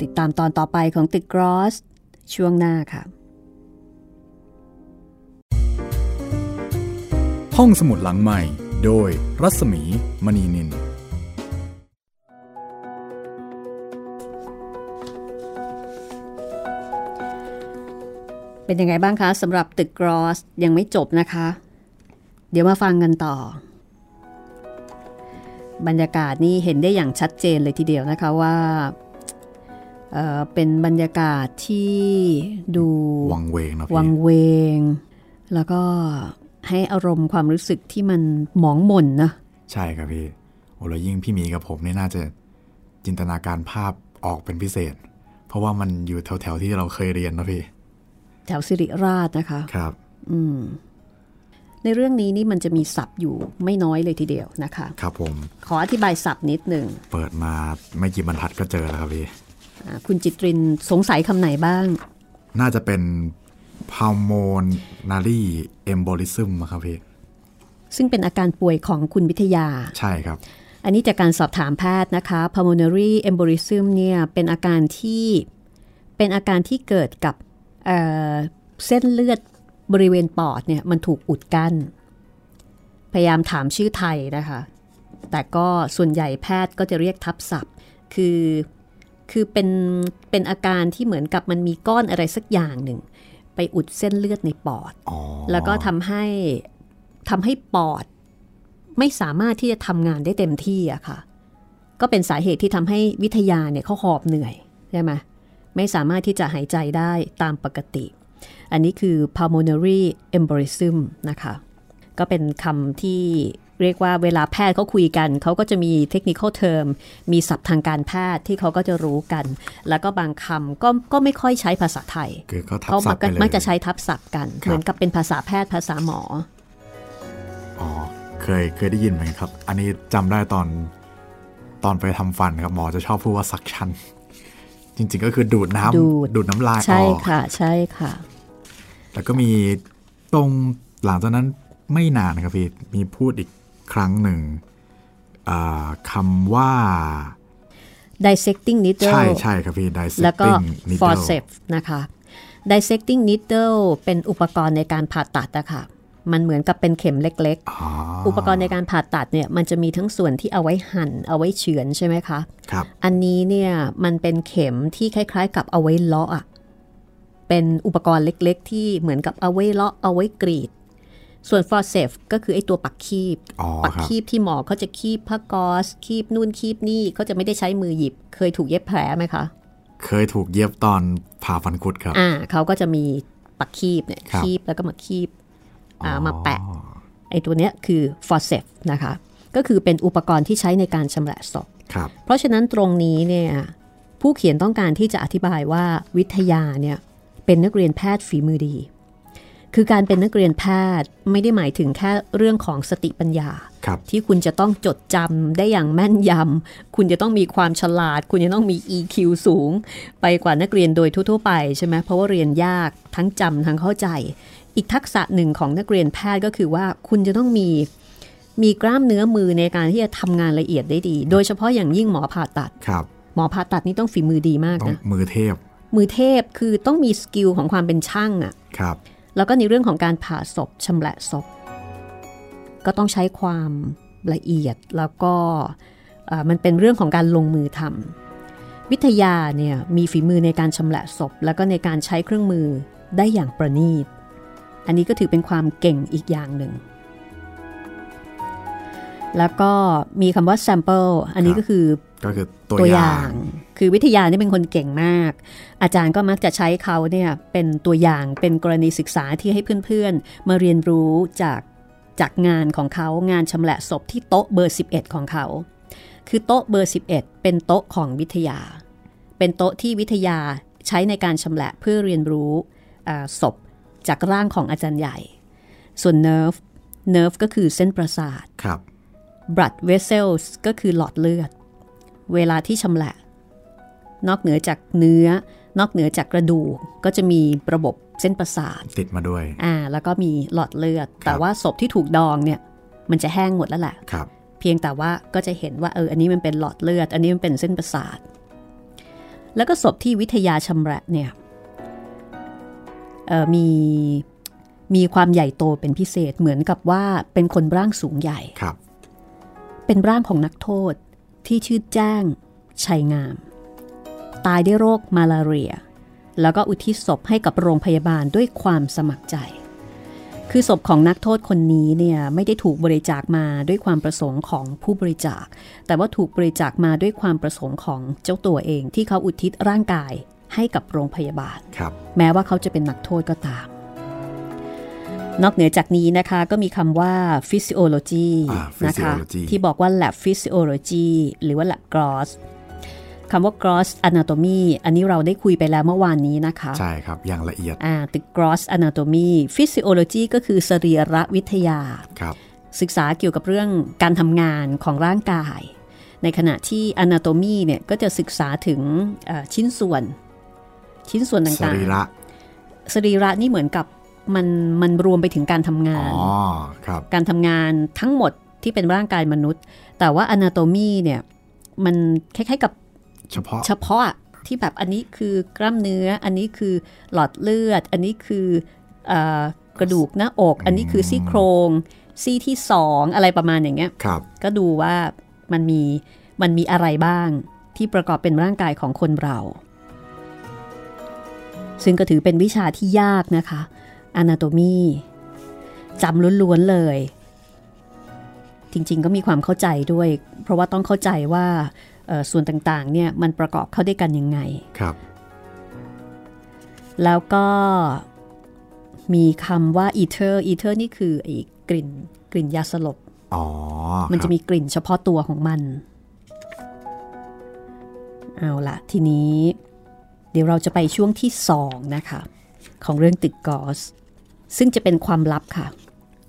ติดตามตอนต่อไปของตึกกรอส ช่วงหน้าค่ะ ห้องสมุดหลังใหม่ โดยรัศมีมณีนิน เป็นยังไงบ้างคะสำหรับตึกกรอสยังไม่จบนะคะ เดี๋ยวมาฟังกันต่อ บรรยากาศนี่เห็นได้อย่างชัดเจนเลยทีเดียวนะคะว่าเอ่อเป็นบรรยากาศที่ดู วังเวงนะวัพี่งเวง แล้วก็ ให้อารมณ์ความรู้สึกที่มันหมองหม่นนะใช่ครับพี่โอ้แล้วยิ่งพี่หมีกับผมนี่น่าจะจินตนาการภาพออกเป็นพิเศษ เพราะว่ามันอยู่แถวๆที่เราเคยเรียนนะพี่ แถวสิริราชนะคะ ครับ อืม ในเรื่องนี้นี่มันจะมีศัพท์อยู่ไม่น้อยเลยทีเดียวนะคะ ครับผม ขออธิบายศัพท์นิดหนึ่ง เปิดมาไม่กี่บรรทัดก็เจอแล้วครับพี่อ่าคุณจิตรินสงสัยคำไหนบ้าง น่าจะเป็น pulmonary embolism อะครับพี่ ซึ่งเป็นอาการป่วยของคุณวิทยา ใช่ครับ อันนี้จากการสอบถามแพทย์นะคะ pulmonary embolism เนี่ย เป็นอาการที่ เป็นอาการที่เกิดกับเอ่อเส้นเลือดบริเวณปอดเนี่ย มันถูกอุดกั้น พยายามถามชื่อไทยนะคะ แต่ก็ส่วนใหญ่แพทย์ก็จะเรียกทับศัพท์ คือคือเป็นเป็นอาการที่เหมือนกับมันมีก้อนอะไรสักอย่างหนึ่ง ไปอุดเส้นเลือดในปอดอ๋อแล้วก็ทำให้ทำให้ปอด ไม่สามารถที่จะทำงานได้เต็มที่อะค่ะ ก็เป็นสาเหตุที่ทำให้วิทยาเนี่ยเขาหอบเหนื่อยใช่ไหมไม่สามารถที่จะหายใจได้ตามปกติ อันนี้คือ pulmonary embolism นะคะ ก็เป็นคำที่ เรียกว่าเวลาแพทย์เขาคุยกัน เขาก็จะมีเทคนิค l term มีศัพท์ทางการแพทย์ที่เขาก็จะรู้กัน แล้วก็บางคำก็ก็ไม่ค่อยใช้ภาษาไทยคือเขาทับเขาศัมัพกท์ไปเลยมักจะใช้ทับศัพท์กันครับเหมือนกับเป็นภาษาแพทย์ภาษาหมออ๋อเคยเคยได้ยินไหมครับ อันนี้จำได้ตอนตอนไปทำฟันครับหมอจะชอบพูดว่าสักชันจริง ๆ ก็คือดูดน้ดูดำดูดน้ำลายอใช่อกค่ะใช่ค่ะ แล้วก็มีตรงหลังจากนั้นไม่นานครับพี่มีพูดอีก ครั้งหนึ่งอ่าคำว่า dissecting needle ใช่ใช่ครับพี่ dissecting แล้วก็ needle forceps นะคะ dissecting needle เป็นอุปกรณ์ในการผ่าตัดอะค่ะมันเหมือนกับเป็นเข็มเล็กอ๋อๆอุปกรณ์ในการผ่าตัดเนี่ยมันจะมีทั้งส่วนที่เอาไว้หั่น เอาไว้เฉือนใช่ไหมคะครับ อันนี้เนี่ยมันเป็นเข็มที่คล้าย ๆ กับเอาไว้เลาะอะเป็นอุปกรณ์เล็ก ๆ ที่เหมือนกับเอาไว้เลาะเอาไว้กรีด ส่วน forceps ก็คือไอ้ตัวปักคีบอ๋อปักครับคีบที่หมอเขาจะคีบผ้าก๊อซคีบนู่นคีบนี่เขาจะไม่ได้ใช้มือหยิบ เคยถูกเย็บแผลไหมคะ เคยถูกเย็บตอนผ่าฟันคุดครับ อ่าเขาก็จะมีปักคีบเนี่ยครับคีบแล้วก็มาคีบอ่าอ๋อมาแปะไอ้ตัวเนี้ยคือ forceps นะคะ ก็คือเป็นอุปกรณ์ที่ใช้ในการชำระศพครับเพราะฉะนั้นตรงนี้เนี่ยผู้เขียนต้องการที่จะอธิบายว่าวิทยาเนี่ยเป็นนักเรียนแพทย์ฝีมือดี คือการเป็นนักเรียนแพทย์ไม่ได้หมายถึงแค่เรื่องของสติปัญญาครับที่คุณจะต้องจดจำได้อย่างแม่นยำ คุณจะต้องมีความฉลาด คุณจะต้องมี EQ สูง ไปกว่านักเรียนโดยทั่ว ๆ ไปใช่ไหมเพราะว่าเรียนยากทั้งจำทั้งเข้าใจ อีกทักษะหนึ่งของนักเรียนแพทย์ก็คือว่าคุณจะต้องมีมีกล้ามเนื้อมือในการที่จะทำงานละเอียดได้ดี โดยเฉพาะอย่างยิ่งหมอผ่าตัดครับหมอผ่าตัดนี่ต้องฝีมือดีมากต้องนะมือเทพ มือเทพคือต้องมีสกิลของความเป็นช่างอะครับ แล้วก็ในเรื่องของการผ่าศพชำละศพ ก็ต้องใช้ความละเอียดแล้วก็เอ่อมันเป็นเรื่องของการลงมือทำวิทยาเนี่ยมีฝีมือในการชำละศพ แล้วก็ในการใช้เครื่องมือได้อย่างประณีต อันนี้ก็ถือเป็นความเก่งอีกอย่างหนึ่ง แล้วก็มีคำว่า sample อันนี้ครับก็คือก็คือตัวตัวออย่าย่างง คือวิทยานี่เป็นคนเก่งมาก อาจารย์ก็มักจะใช้เขาเนี่ยเป็นตัวอย่างเป็นกรณีศึกษาที่ให้เพื่อนๆ มาเรียนรู้จากจากงานของเขางานชำแหละศพที่โต๊ะเบอร์ 11 ของเขา คือโต๊ะเบอร์ 11 เป็นโต๊ะของวิทยา เป็นโต๊ะที่วิทยาใช้ในการชำแหละเพื่อเรียนรู้อ่าศพจากร่างของอาจารย์ใหญ่ ส่วน nerve nerve ก็คือเส้นประสาทครับ blood vessels ก็คือหลอดเลือด เวลาที่ชำแหละ นอกเหนือจากเนื้อ นอกเหนือจากกระดูกก็จะมีระบบเส้นประสาทติดมาด้วยอ่าแล้วก็มีหลอดเลือด แต่ว่าศพที่ถูกดองเนี่ยมันจะแห้งหมดแล้วแหละครับ เพียงแต่ว่าก็จะเห็นว่าเอออันนี้มันเป็นหลอดเลือด อันนี้มันเป็นเส้นประสาท แล้วก็ศพที่วิทยาชำแหละเนี่ยเออมีมีความใหญ่โตเป็นพิเศษเหมือนกับว่าเป็นคนร่างสูงใหญ่ครับ เป็นร่างของนักโทษที่ชื่อแจ้งชัยงาม ตายด้วยโรคมาลาเรีย แล้วก็อุทิศศพให้กับโรงพยาบาลด้วยความสมัครใจ คือศพของนักโทษคนนี้เนี่ยไม่ได้ถูกบริจาคมาด้วยความประสงค์ของผู้บริจาค แต่ว่าถูกบริจาคมาด้วยความประสงค์ของเจ้าตัวเอง ที่เขาอุทิศร่างกายให้กับโรงพยาบาลครับแม้ว่าเขาจะเป็นนักโทษก็ตาม นอกเหนือจากนี้นะคะก็มีคำว่า physiology อ่านะคะ physiology ที่บอกว่า lab physiology หรือว่า lab gross คำว่า gross anatomy อันนี้เราได้คุยไปแล้วเมื่อวานนี้นะคะ ใช่ครับ อย่างละเอียดอ่าตึก gross anatomy physiology ก็คือสรีระวิทยาครับศึกษาเกี่ยวกับเรื่องการทำงานของร่างกาย ในขณะที่ anatomy เนี่ยก็จะศึกษาถึงชิ้นส่วน ชิ้นส่วนต่างๆ สรีระ สรีระนี่เหมือนกับมันมันรวมไปถึงการทำงาน อ๋อ ครับ การทำงานทั้งหมดที่เป็นร่างกายมนุษย์ แต่ว่า anatomy เนี่ยมันคล้ายๆกับ เฉพาะ เฉพาะที่แบบอันนี้คือกล้ามเนื้อ อันนี้คือหลอดเลือด อันนี้คือกระดูกหน้าอก อันนี้คือซี่โครงซี่ที่สองอะไรประมาณอย่างเงี้ยครับก็ดูว่ามันมีมันมีอะไรบ้างที่ประกอบเป็นร่างกายของคนเรา ซึ่งก็ถือเป็นวิชาที่ยากนะคะ Anatomy จำล้วนๆเลย จริงๆก็มีความเข้าใจด้วย เพราะว่าต้องเข้าใจว่า ส่วนต่างๆเนี่ยมันประกอบเข้าด้วยกันยังไงครับ แล้วก็มีคำว่า ether ether นี่คือไอ้กลิ่นกลิ่นยาสลบอ๋อมันจะมีกลิ่นเฉพาะตัวของมัน เอาละทีนี้ เดี๋ยวเราจะไปช่วงที่สองนะคะ ของเรื่องตึกกอส ซึ่งจะเป็นความลับค่ะ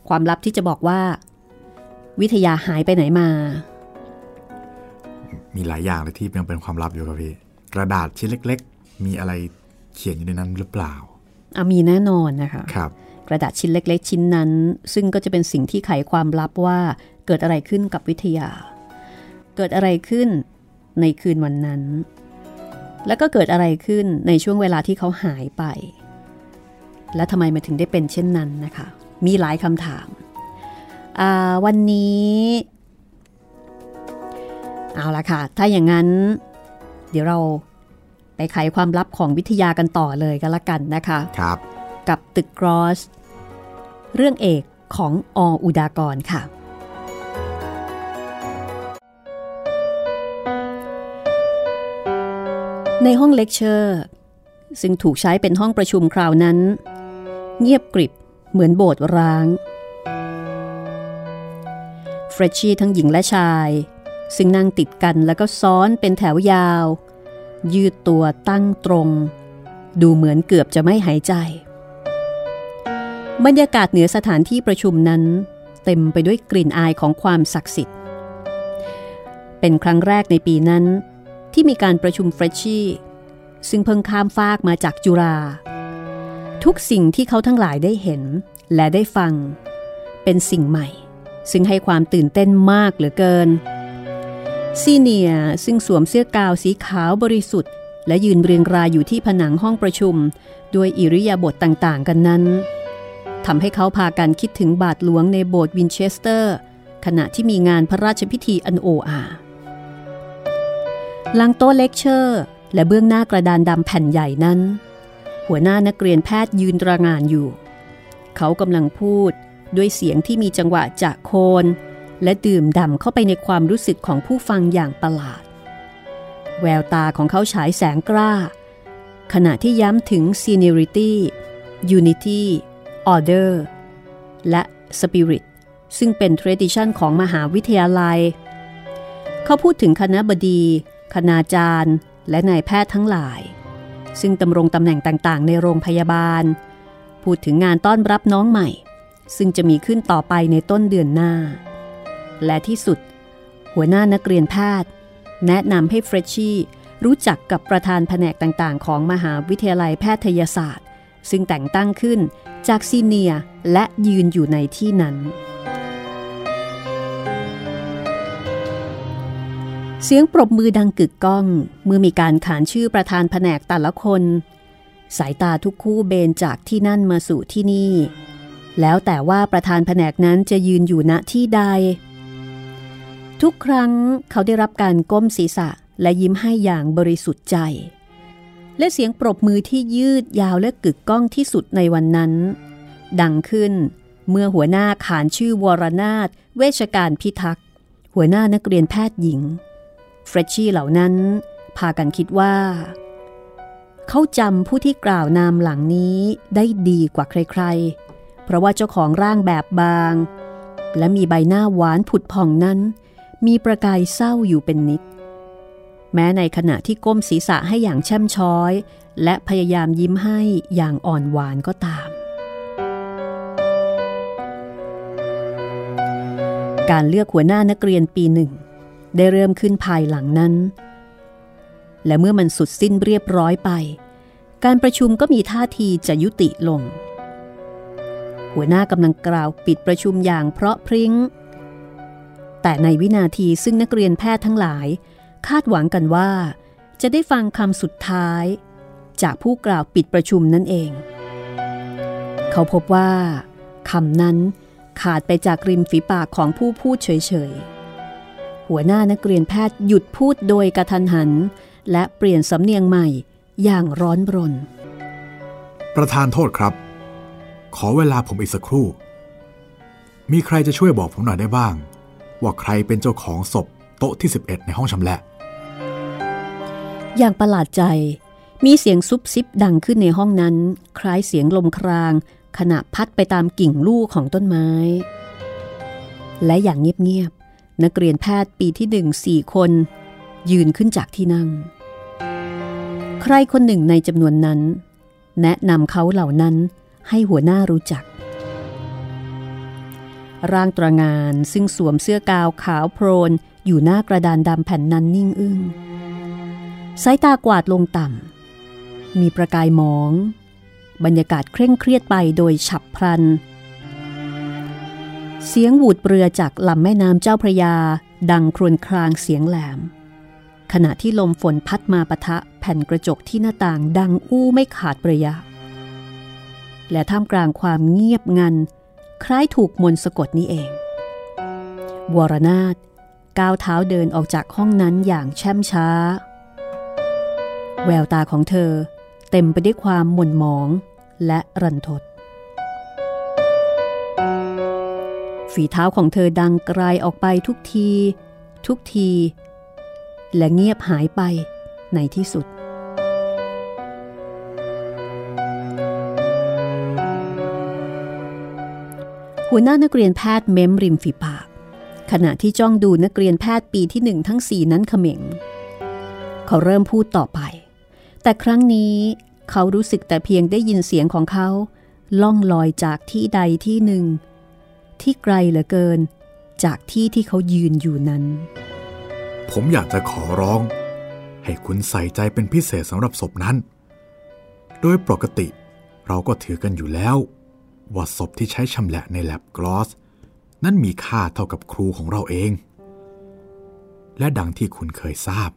ความลับที่จะบอกว่า วิทยาหายไปไหนมา มีหลายอย่างเลยที่ยังเป็นความลับอยู่ครับพี่ กระดาษชิ้นเล็ก ๆ มีอะไรเขียนอยู่ในนั้นหรือเปล่าอะมีแน่นอนนะคะครับ กระดาษชิ้นเล็ก ๆ ชิ้นนั้น ซึ่งก็จะเป็นสิ่งที่ไขความลับว่าเกิดอะไรขึ้นกับวิทยา เกิดอะไรขึ้นในคืนวันนั้น แล้วก็เกิดอะไรขึ้นในช่วงเวลาที่เขาหายไป และทำไมมาถึงได้เป็นเช่นนั้นนะคะ มีหลายคำถามวันนี้ เอาละค่ะ ถ้าอย่างนั้น เดี๋ยวเราไปไขความลับของวิทยากันต่อเลยกันละกันนะคะครับ กับตึกกรอส เรื่องเอกของออุดากรค่ะ ในห้องเลคเชอร์ ซึ่งถูกใช้เป็นห้องประชุมคราวนั้น เงียบกริบเหมือนโบสถ์ร้างเฟรชชี่ทั้งหญิงและชาย ซึ่งนั่งติดกันแล้วก็ซ้อนเป็นแถวยาว ยืดตัวตั้งตรง ดูเหมือนเกือบจะไม่หายใจ บรรยากาศเหนือสถานที่ประชุมนั้น เต็มไปด้วยกลิ่นอายของความศักดิ์สิทธิ์ เป็นครั้งแรกในปีนั้น ที่มีการประชุมเฟรชชี่ซึ่งเพิ่งข้ามฟากมาจากจุฬาทุกสิ่งที่เขาทั้งหลายได้เห็นและได้ฟัง เป็นสิ่งใหม่ ซึ่งให้ความตื่นเต้นมากเหลือเกิน senior ซึ่งสวมเสื้อกาวน์สีขาวบริสุทธิ์ และยืนเรียงรายอยู่ที่ผนังห้องประชุม ด้วยอิริยาบถต่างๆ กันนั้นทำให้เขาพากันคิดถึงบาทหลวงในโบสถ์วินเชสเตอร์ ขณะที่มีงานพระราชพิธีอันโออาหลังโต๊ะเลคเชอร์ และเบื้องหน้ากระดานดำแผ่นใหญ่นั้น หัวหน้านักเรียนแพทย์ยืนตระงานอยู่ เขากำลังพูดด้วยเสียงที่มีจังหวะจะโคน และดื่มด่ำเข้าไปในความรู้สึกของผู้ฟังอย่างประหลาด แววตาของเขาฉายแสงกล้า ขณะที่ย้ำถึง seniority unity order และ spirit ซึ่งเป็น tradition ของมหาวิทยาลัย เขาพูดถึงคณะบดี คณาจารย์ และนายแพทย์ทั้งหลาย ซึ่งตำรงตำแหน่งต่างๆ ในโรงพยาบาล พูดถึงงานต้อนรับน้องใหม่ ซึ่งจะมีขึ้นต่อไปในต้นเดือนหน้า และที่สุด หัวหน้านักเรียนแพทย์ แนะนำให้เฟรชชี่รู้จักกับประธานแผนกต่างๆ ของมหาวิทยาลัยแพทยศาสตร์ ซึ่งแต่งตั้งขึ้นจากซีเนียและยืนอยู่ในที่นั้น เสียงปรบมือดังกึกก้อง เมื่อมีการขานชื่อประธานแผนกแต่ละคน สายตาทุกคู่เบนจากที่นั่นมาสู่ที่นี่ แล้วแต่ว่าประธานแผนกนั้นจะยืนอยู่ณที่ใด ทุกครั้งเขาได้รับการก้มศีรษะและยิ้มให้อย่างบริสุทธิ์ใจ และเสียงปรบมือที่ยืดยาวและกึกก้องที่สุดในวันนั้น ดังขึ้นเมื่อหัวหน้าขานชื่อวรนาถเวชการพิทักษ์ หัวหน้านักเรียนแพทย์หญิงเฟรชชี่เหล่านั้น พากันคิดว่า เขาจำผู้ที่กล่าวนามหลังนี้ได้ดีกว่าใครๆ เพราะว่าเจ้าของร่างแบบบาง และมีใบหน้าหวานผุดผ่องนั้น มีประกายเศร้าอยู่เป็นนิด แม้ในขณะที่ก้มศีรษะให้อย่างแช่มช้อย และพยายามยิ้มให้อย่างอ่อนหวานก็ตาม การเลือกหัวหน้านักเรียนปีหนึ่ง ได้เริ่มขึ้นภายหลังนั้น และเมื่อมันสุดสิ้นเรียบร้อยไป การประชุมก็มีท่าทีจะยุติลง หัวหน้ากำลังกล่าวปิดประชุมอย่างเพราะพริง้ง แต่ในวินาทีซึ่งนักเรียนแพทย์ทั้งหลาย คาดหวังกันว่า จะได้ฟังคำสุดท้าย จากผู้กล่าวปิดประชุมนั่นเอง เขาพบว่าคำนั้นขาดไปจากริมฝีปากของผู้พูดเฉยๆ หัวหน้านักเรียนแพทย์หยุดพูดโดยกระทันหัน และเปลี่ยนสำเนียงใหม่อย่างร้อนรน ประธานโทษครับ ขอเวลาผมอีกสักครู่ มีใครจะช่วยบอกผมหน่อยได้บ้าง ว่าใครเป็นเจ้าของศพโต๊ะที่ 11 ในห้องชำแหละ อย่างประหลาดใจ มีเสียงซุบซิบดังขึ้นในห้องนั้น คล้ายเสียงลมคราง ขณะพัดไปตามกิ่งลูกของต้นไม้ และอย่างเงียบๆนักเรียนแพทย์ปีที่หนึ่งสี่คน ยืนขึ้นจากที่นั่ง ใครคนหนึ่งในจำนวนนั้น แนะนำเขาเหล่านั้นให้หัวหน้ารู้จัก ร่างตระงานซึ่งสวมเสื้อกาวขาวโพลนอยู่หน้ากระดานดำแผ่นนั้นนิ่งอึง้งสายตากวาดลงต่ำ มีประกายมอง บรรยากาศเคร่งเครียดไปโดยฉับพลัน เสียงหวูดเรือจากลำแม่น้ำเจ้าพระยา ดังครวญครางเสียงแหลม ขณะที่ลมฝนพัดมาปะทะแผ่นกระจกที่หน้าต่างดังอู้ไม่ขาดประยะ และท่ามกลางความเงียบงัน คล้ายถูกมนต์สะกดนี้เอง วรนาถก้าวเท้าเดินออกจากห้องนั้นอย่างแช่มช้า แววตาของเธอเต็มไปด้วยความหม่นหมองและรันทด ฝีเท้าของเธอดังไกลออกไปทุกที ทุกที และเงียบหายไปในที่สุด หัวหน้านักเรียนแพทย์เม้มริมฝีปาก ขณะที่จ้องดูนักเรียนแพทย์ปีที่หนึ่งทั้งสี่นั้นเขม็ง เขาเริ่มพูดต่อไป แต่ครั้งนี้เขารู้สึกแต่เพียงได้ยินเสียงของเขา ล่องลอยจากที่ใดที่หนึ่ง ที่ไกลเหลือเกิน จากที่ที่เขายืนอยู่นั้น ผมอยากจะขอร้อง ให้คุณใส่ใจเป็นพิเศษสำหรับศพนั้น โดยปกติเราก็ถือกันอยู่แล้ว ว่าศพที่ใช้ชำแหละในแลบกลอส นั้นมีค่าเท่ากับครูของเราเอง และดังที่คุณเคยทราบ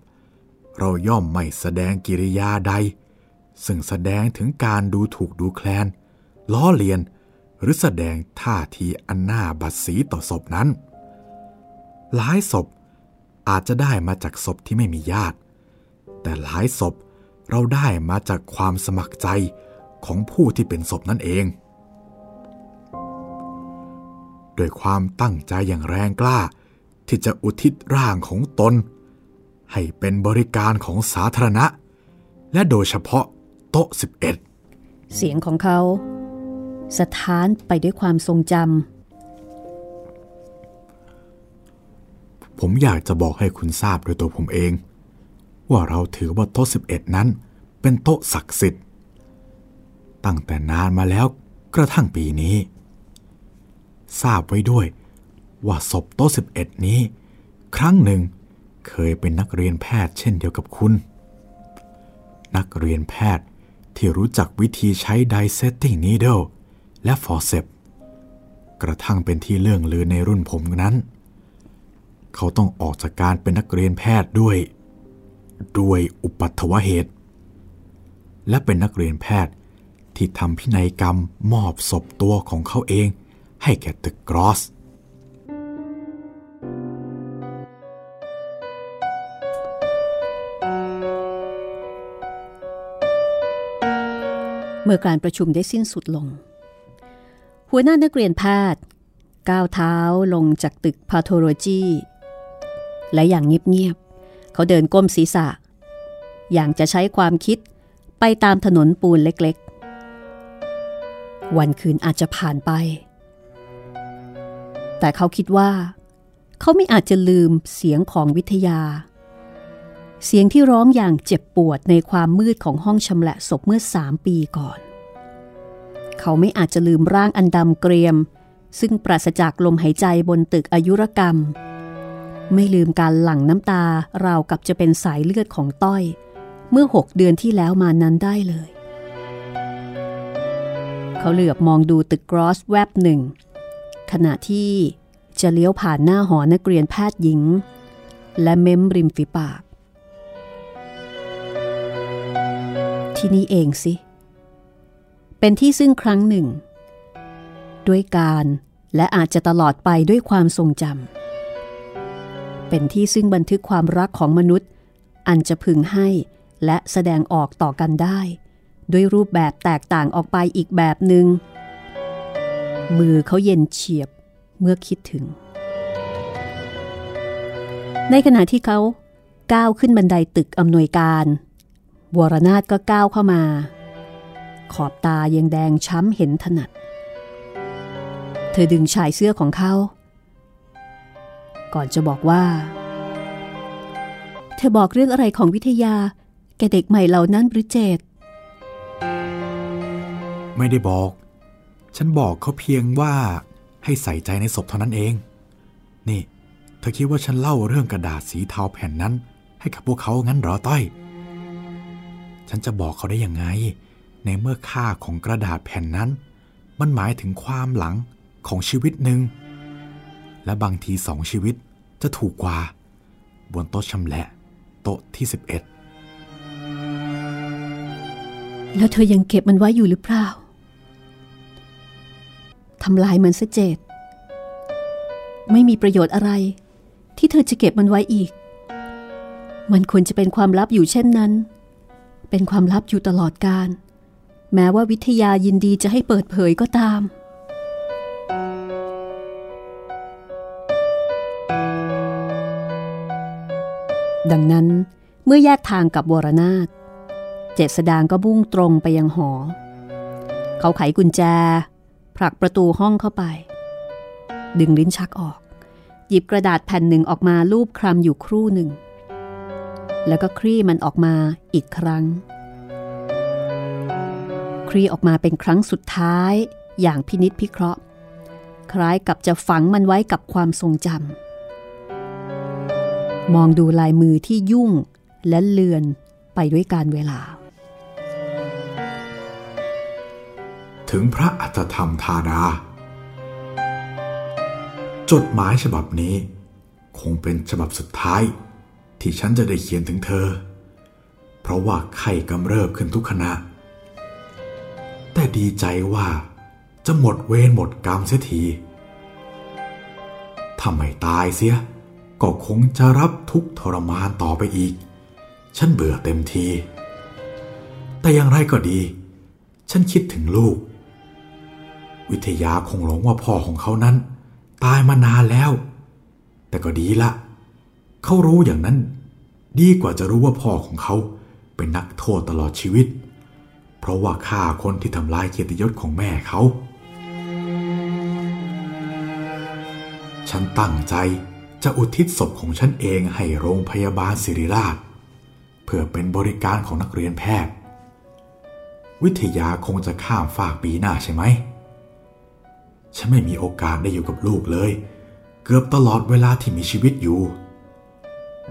เราย่อมไม่แสดงกิริยาใด ซึ่งแสดงถึงการดูถูกดูแคลน ล้อเลียน หรือแสดงท่าทีอันหน่าบัดสีต่อศพนั้น หลายศพอาจจะได้มาจากศพที่ไม่มีญาติ แต่หลายศพเราได้มาจากความสมัครใจของผู้ที่เป็นศพนั่นเอง โดยความตั้งใจอย่างแรงกล้า ที่จะอุทิศร่างของตน ให้เป็นบริการของสาธารณะ และโดยเฉพาะโต๊ะ 11 เสียงของเขา สะท้านไปด้วยความทรงจผมอยากจะบอกให้คุณทราบโดยตัวผมเอง ว่าเราถือว่าโต๊ะ 11 นั้นเป็นโต๊ะศักดิ์สิทธิ์ ตั้งแต่นานมาแล้วกระทั่งปีนี้ ทราบไว้ด้วย ว่าศพโต๊ะ11 นี้ ครั้งหนึ่งเคยเป็นนักเรียนแพทย์เช่นเดียวกับคุณ นักเรียนแพทย์ที่รู้จักวิธีใช้ dissecting needle และ forceps กระทั่งเป็นที่เลื่องลือในรุ่นผมนั้น เขาต้องออกจากการเป็นนักเรียนแพทย์ด้วย ด้วยอุปัทวเหตุ และเป็นนักเรียนแพทย์ที่ทำพินัยกรรมมอบศพตัวของเขาเอง ให้แก่ตึกกรอส เมื่อการประชุมได้สิ้นสุดลง หัวหน้านักเรียนแพทย์ก้าวเท้าลงจากตึกพาโทโลจี และอย่างเงียบๆ เขาเดินก้มศีรษะ อย่างจะใช้ความคิดไปตามถนนปูนเล็กๆ วันคืนอาจจะผ่านไป แต่เขาคิดว่า เขาไม่อาจจะลืมเสียงของวิทยา เสียงที่ร้องอย่างเจ็บปวดในความมืดของห้องชำละศพเมื่อสามปีก่อน เขาไม่อาจจะลืมร่างอันดำเกรียม ซึ่งปราศจากลมหายใจบนตึกอายุรกรรม ไม่ลืมการหลั่งน้ำตาราวกับจะเป็นสายเลือดของต้อย เมื่อหกเดือนที่แล้วมานั้นได้เลย เขาเหลือบมองดูตึกกรอสแวบหนึ่ง ขณะที่จะเลี้ยวผ่านหน้าหอนักเรียนแพทย์หญิง และเม้มริมฝีปาก ที่นี่เองสิ เป็นที่ซึ่งครั้งหนึ่ง ด้วยการและอาจจะตลอดไปด้วยความทรงจำเป็นที่ซึ่งบันทึกความรักของมนุษย์ อันจะพึงให้และแสดงออกต่อกันได้ ด้วยรูปแบบแตกต่างออกไปอีกแบบหนึง่ง มือเขาเย็นเฉียบเมื่อคิดถึง ในขณะที่เขาก้าวขึ้นบันไดตึกอำนวยการวรนาถก็ก้าวเข้ามา ขอบตายังแดงช้ำเห็นถนัด เธอดึงชายเสื้อของเขา ก่อนจะบอกว่า เธอบอกเรื่องอะไรของวิทยา แกเด็กใหม่เหล่านั้นหรือเจดไม่ได้บอก ฉันบอกเขาเพียงว่าให้ใส่ใจในศพเท่านั้นเอง นี่ เธอคิดว่าฉันเล่าเรื่องกระดาษสีเทาแผ่นนั้น ให้กับพวกเขางั้นหรอต้อย ฉันจะบอกเขาได้ยังไง ในเมื่อค่าของกระดาษแผ่นนั้น มันหมายถึงความหลังของชีวิตหนึ่ง และบางทีสองชีวิตจะถูกกว่า บนโต๊ะชำแหละโต๊ะที่ 11 แล้วเธอยังเก็บมันไว้อยู่หรือเปล่า ทำลายมันซะเจดไม่มีประโยชน์อะไร ที่เธอจะเก็บมันไว้อีก มันควรจะเป็นความลับอยู่เช่นนั้น เป็นความลับอยู่ตลอดการ แม้ว่าวิทยายินดีจะให้เปิดเผยก็ตามดังนั้นเมื่อแยกทางกับวรนาถเจษดางก็บุ่งตรงไปยังหอ เขาไขกุญแจ ลักประตูห้องเข้าไป ดึงลิ้นชักออก หยิบกระดาษแผ่นหนึ่งออกมาลูบคลำอยู่ครู่หนึ่ง แล้วก็คลี่มันออกมาอีกครั้ง คลี่ออกมาเป็นครั้งสุดท้ายอย่างพินิษพิเคราะห์ คล้ายกับจะฝังมันไว้กับความทรงจำมองดูลายมือที่ยุ่งและเลือนไปด้วยการเวลา ถึงพระอัตธรรมธาดา จดหมายฉบับนี้ คงเป็นฉบับสุดท้าย ที่ฉันจะได้เขียนถึงเธอ เพราะว่าไข้กำเริบขึ้นทุกขณะ แต่ดีใจว่าจะหมดเวรหมดกรรมเสียทีถ้าไม่ตายเสีย ก็คงจะรับทุกทรมานต่อไปอีก ฉันเบื่อเต็มที แต่อย่างไรก็ดี ฉันคิดถึงลูก วิทยาคงหลงว่าพ่อของเขานั้น ตายมานานแล้ว แต่ก็ดีละ เขารู้อย่างนั้น ดีกว่าจะรู้ว่าพ่อของเขาเป็นนักโทษตลอดชีวิต เพราะว่าฆ่าคนที่ทำลายเกียรติยศของแม่เขา ฉันตั้งใจจะอุทิศศพของฉันเองให้โรงพยาบาลศิริราช เพื่อเป็นบริการของนักเรียนแพทย์ วิทยาคงจะข้ามฝากปีหน้าใช่ไหม ฉันไม่มีโอกาสได้อยู่กับลูกเลย เกือบตลอดเวลาที่มีชีวิตอยู่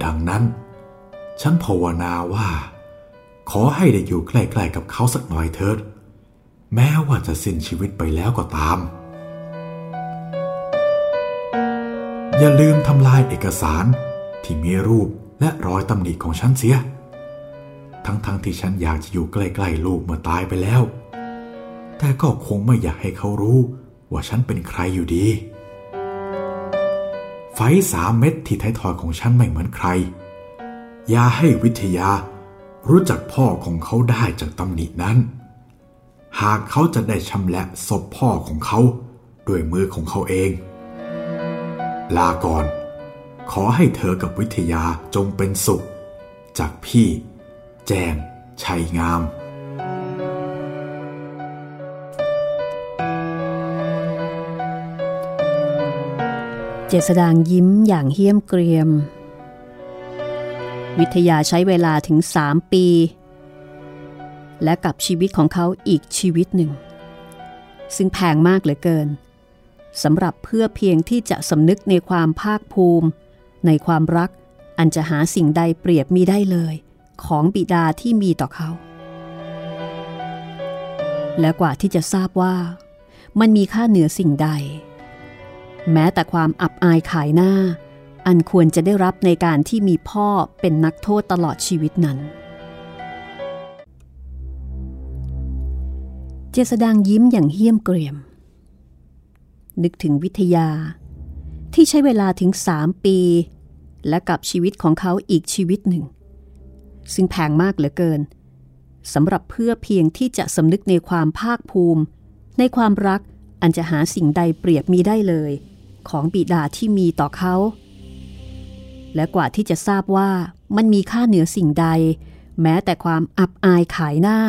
ดังนั้น ฉันภาวนาว่า ขอให้ได้อยู่ใกล้ๆกับเขาสักหน่อยเถิด แม้ว่าจะสิ้นชีวิตไปแล้วก็ตาม อย่าลืมทำลายเอกสารที่มีรูปและรอยตำหนิของฉันเสีย ทั้งๆทที่ฉันอยากจะอยู่ใกล้ๆลูกเมื่อตายไปแล้ว แต่ก็คงไม่อยากให้เขารู้ ว่าฉันเป็นใครอยู่ดี ไฟสามเม็ดที่ท้ายทอยของฉันไม่เหมือนใคร อย่าให้วิทยารู้จักพ่อของเขาได้จากตำหนินั้น หากเขาจะได้ชำละศพพ่อของเขาด้วยมือของเขาเอง ลาก่อน ขอให้เธอกับวิทยาจงเป็นสุข จากพี่ แจงชัยงาม เจษดางยิ้มอย่างเฮี้ยมเกรียม วิทยาใช้เวลาถึงสามปี และกับชีวิตของเขาอีกชีวิตหนึ่ง ซึ่งแพงมากเหลือเกินสำหรับเพื่อเพียงที่จะสำนึกในความภาคภูมิ ในความรักอันจะหาสิ่งใดเปรียบมีได้เลย ของบิดาที่มีต่อเขา และกว่าที่จะทราบว่า มันมีค่าเหนือสิ่งใด แม้แต่ความอับอายขายหน้า อันควรจะได้รับในการที่มีพ่อเป็นนักโทษตลอดชีวิตนั้น เจษดางยิ้มอย่างเฮี้ยมเกรียม นึกถึงวิทยา ที่ใช้เวลาถึงสามปี และกับชีวิตของเขาอีกชีวิตหนึ่ง ซึ่งแพงมากเหลือเกินสำหรับเพื่อเพียงที่จะสำนึกในความภาคภูมิ ในความรักอันจะหาสิ่งใดเปรียบมีได้เลย ของบิดาที่มีต่อเขา และกว่าที่จะทราบว่ามันมีค่าเหนือสิ่งใด แม้แต่ความอับอายขายหน้า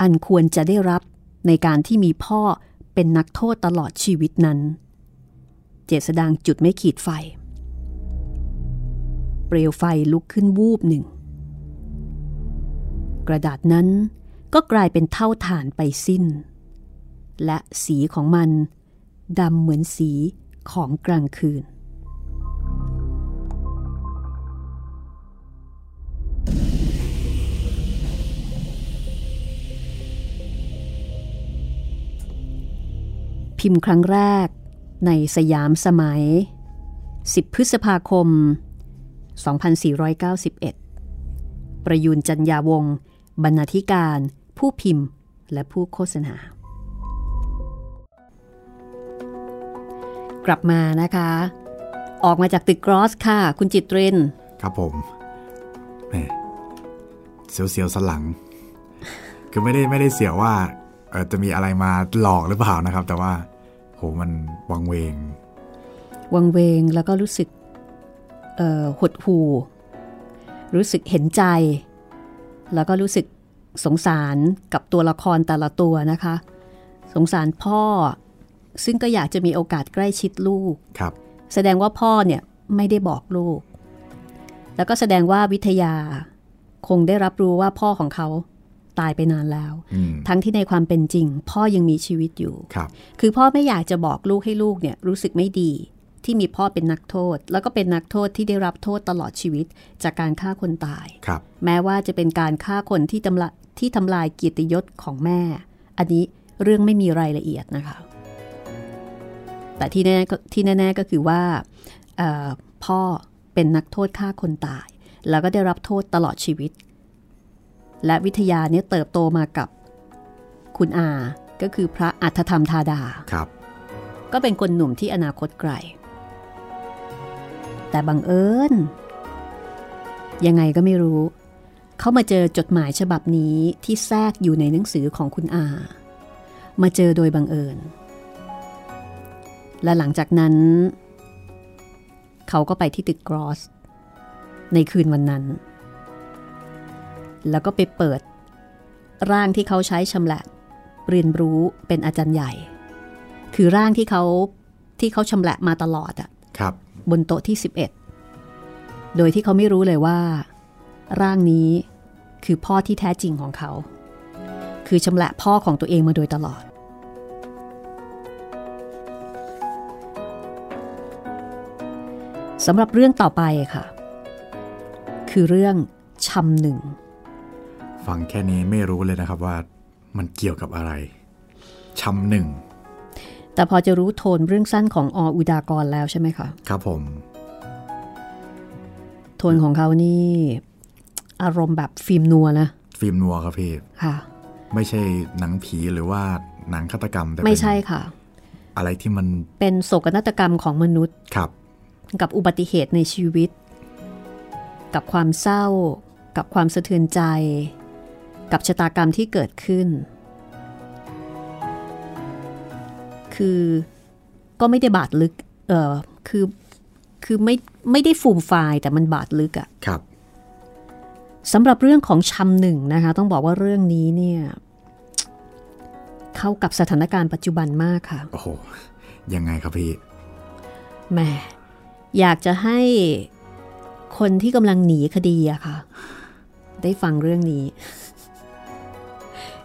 อันควรจะได้รับในการที่มีพ่อเป็นนักโทษตลอดชีวิตนั้น เจษดางจุดไม่ขีดไฟ เปลวไฟลุกขึ้นวูบหนึ่ง กระดาษนั้นก็กลายเป็นเท่าฐานไปสิ้น และสีของมันดำเหมือนสี ของกลางคืน พิมพ์ครั้งแรกในสยามสมัย 10 พฤษภาคม 2491 ประยูนจันยาวงศ์บรรณาธิการ ผู้พิมพ์และผู้โฆษณา กลับมานะคะ ออกมาจากตึกกรอสค่ะ คุณจิตรินครับผมแหมเสียวๆสนหลัง คือไม่ได้ไม่ได้เสียวว่าเออจะมีอะไรมาหลอกหรือเปล่านะครับ แต่ว่าโหมันวังเวง วังเวงแล้วก็รู้สึกเอ่อหดหู่รู้สึกเห็นใจ แล้วก็รู้สึกสงสารกับตัวละครแต่ละตัวนะคะ สงสารพ่อ ซึ่งก็อยากจะมีโอกาสใกล้ชิดลูกครับ แสดงว่าพ่อเนี่ยไม่ได้บอกลูก แล้วก็แสดงว่าวิทยาคงได้รับรู้ว่าพ่อของเขาตายไปนานแล้วอืมทั้งที่ในความเป็นจริง พ่อยังมีชีวิตอยู่ครับ คือพ่อไม่อยากจะบอกลูกให้ลูกเนี่ยรู้สึกไม่ดี ที่มีพ่อเป็นนักโทษ แล้วก็เป็นนักโทษที่ได้รับโทษตลอดชีวิตจากการฆ่าคนตายครับ แม้ว่าจะเป็นการฆ่าคนที่ทำละที่ทำลายเกียรติยศของแม่ อันนี้เรื่องไม่มีรายละเอียดนะคะ แต่ที่แน่ก็ที่แน่ ๆก็คือว่าเอ่อพ่อเป็นนักโทษฆ่าคนตาย แล้วก็ได้รับโทษตลอดชีวิต และวิทยาเนี่ยเติบโตมากับคุณอา ก็คือพระอัฏฐธรรมธาดาครับ ก็เป็นคนหนุ่มที่อนาคตไกล แต่บังเอิญ ยังไงก็ไม่รู้ เขามาเจอจดหมายฉบับนี้ที่แทรกอยู่ในหนังสือของคุณอา มาเจอโดยบังเอิญ และหลังจากนั้น เขาก็ไปที่ตึกกรอส ในคืนวันนั้น แล้วก็ไปเปิด ร่างที่เขาใช้ชำแหละเรียนรู้เป็นอาจารย์ใหญ่ คือร่างที่เขาที่เขาชำแหละมาตลอดอะครับบนโต๊ะที่ 11 โดยที่เขาไม่รู้เลยว่า ร่างนี้คือพ่อที่แท้จริงของเขา คือชำแหละพ่อของตัวเองมาโดยตลอด สำหรับเรื่องต่อไปค่ะ คือเรื่องชำหนึ่ง ฟังแค่นี้ไม่รู้เลยนะครับว่ามันเกี่ยวกับอะไรชำหนึ่ง แต่พอจะรู้โทนเรื่องสั้นของออุดากรแล้วใช่ไหมคะ ครับผม โทนของเขานี่ อารมณ์แบบฟิล์มนัวนะ ฟิล์มนัวครับพี่ค่ะ ไม่ใช่หนังผีหรือว่าหนังฆาตกรรมแต่เป็นไม่ใช่ค่ะ อะไรที่มันเป็นโศกนาฏกรรมของมนุษย์ครับ กับอุบัติเหตุในชีวิต กับความเศร้า กับความสะเทือนใจ กับชะตากรรมที่เกิดขึ้น คือก็ไม่ได้บาดลึก เออคือคือไม่ไม่ได้ฟูมไฟล์แต่มันบาดลึกอะครับสำหรับเรื่องของชำหนึ่งนะคะ ต้องบอกว่าเรื่องนี้เนี่ย เข้ากับสถานการณ์ปัจจุบันมากค่ะ โอ้โหยังไงครับพี่แหม อยากจะให้คนที่กำลังหนีคดีอะค่ะ ได้ฟังเรื่องนี้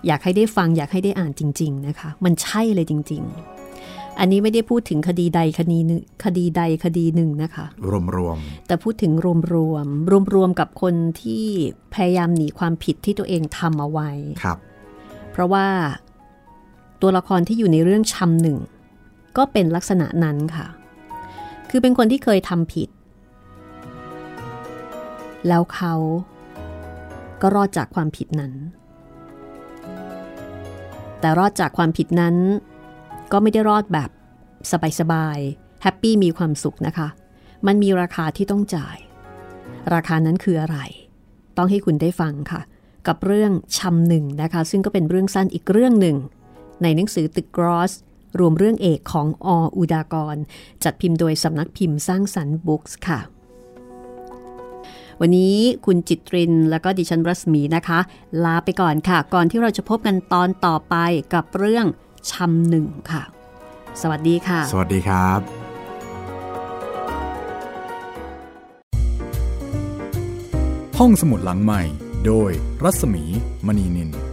อยากให้ได้ฟังอยากให้ได้อ่านจริง ๆ นะคะ มันใช่เลยจริง ๆ อันนี้ไม่ได้พูดถึงคดีใดคดีหนึ่งคดีใดคดีหนึ่งนะคะ รวมรวมแต่พูดถึงรวมรวมรวมรวมๆกับคนที่พยายามหนีความผิดที่ตัวเองทำเอาไว้ๆครับ เพราะว่าตัวละครที่อยู่ในเรื่องชำหนึ่งก็เป็นลักษณะนั้นค่ะ คือเป็นคนที่เคยทำผิด แล้วเขาก็รอดจากความผิดนั้น แต่รอดจากความผิดนั้น ก็ไม่ได้รอดแบบสบายๆแฮปปี้มีความสุขนะคะ มันมีราคาที่ต้องจ่าย ราคานั้นคืออะไร ต้องให้คุณได้ฟังค่ะ กับเรื่องชำหนึ่งนะคะ ซึ่งก็เป็นเรื่องสั้นอีกเรื่องหนึ่ง ในหนังสือตึกกรอส รวมเรื่องเอกของออุดากร จัดพิมพ์โดยสำนักพิมพ์สร้างสรรค์บุ๊กส์ค่ะ วันนี้คุณจิตรินแล้วก็ดิฉันรัศมีนะคะ ลาไปก่อนค่ะ ก่อนที่เราจะพบกันตอนต่อไปกับเรื่องชำหนึ่งค่ะ สวัสดีค่ะ สวัสดีครับ ห้องสมุดหลังใหม่ โดยรัศมีมณีนิน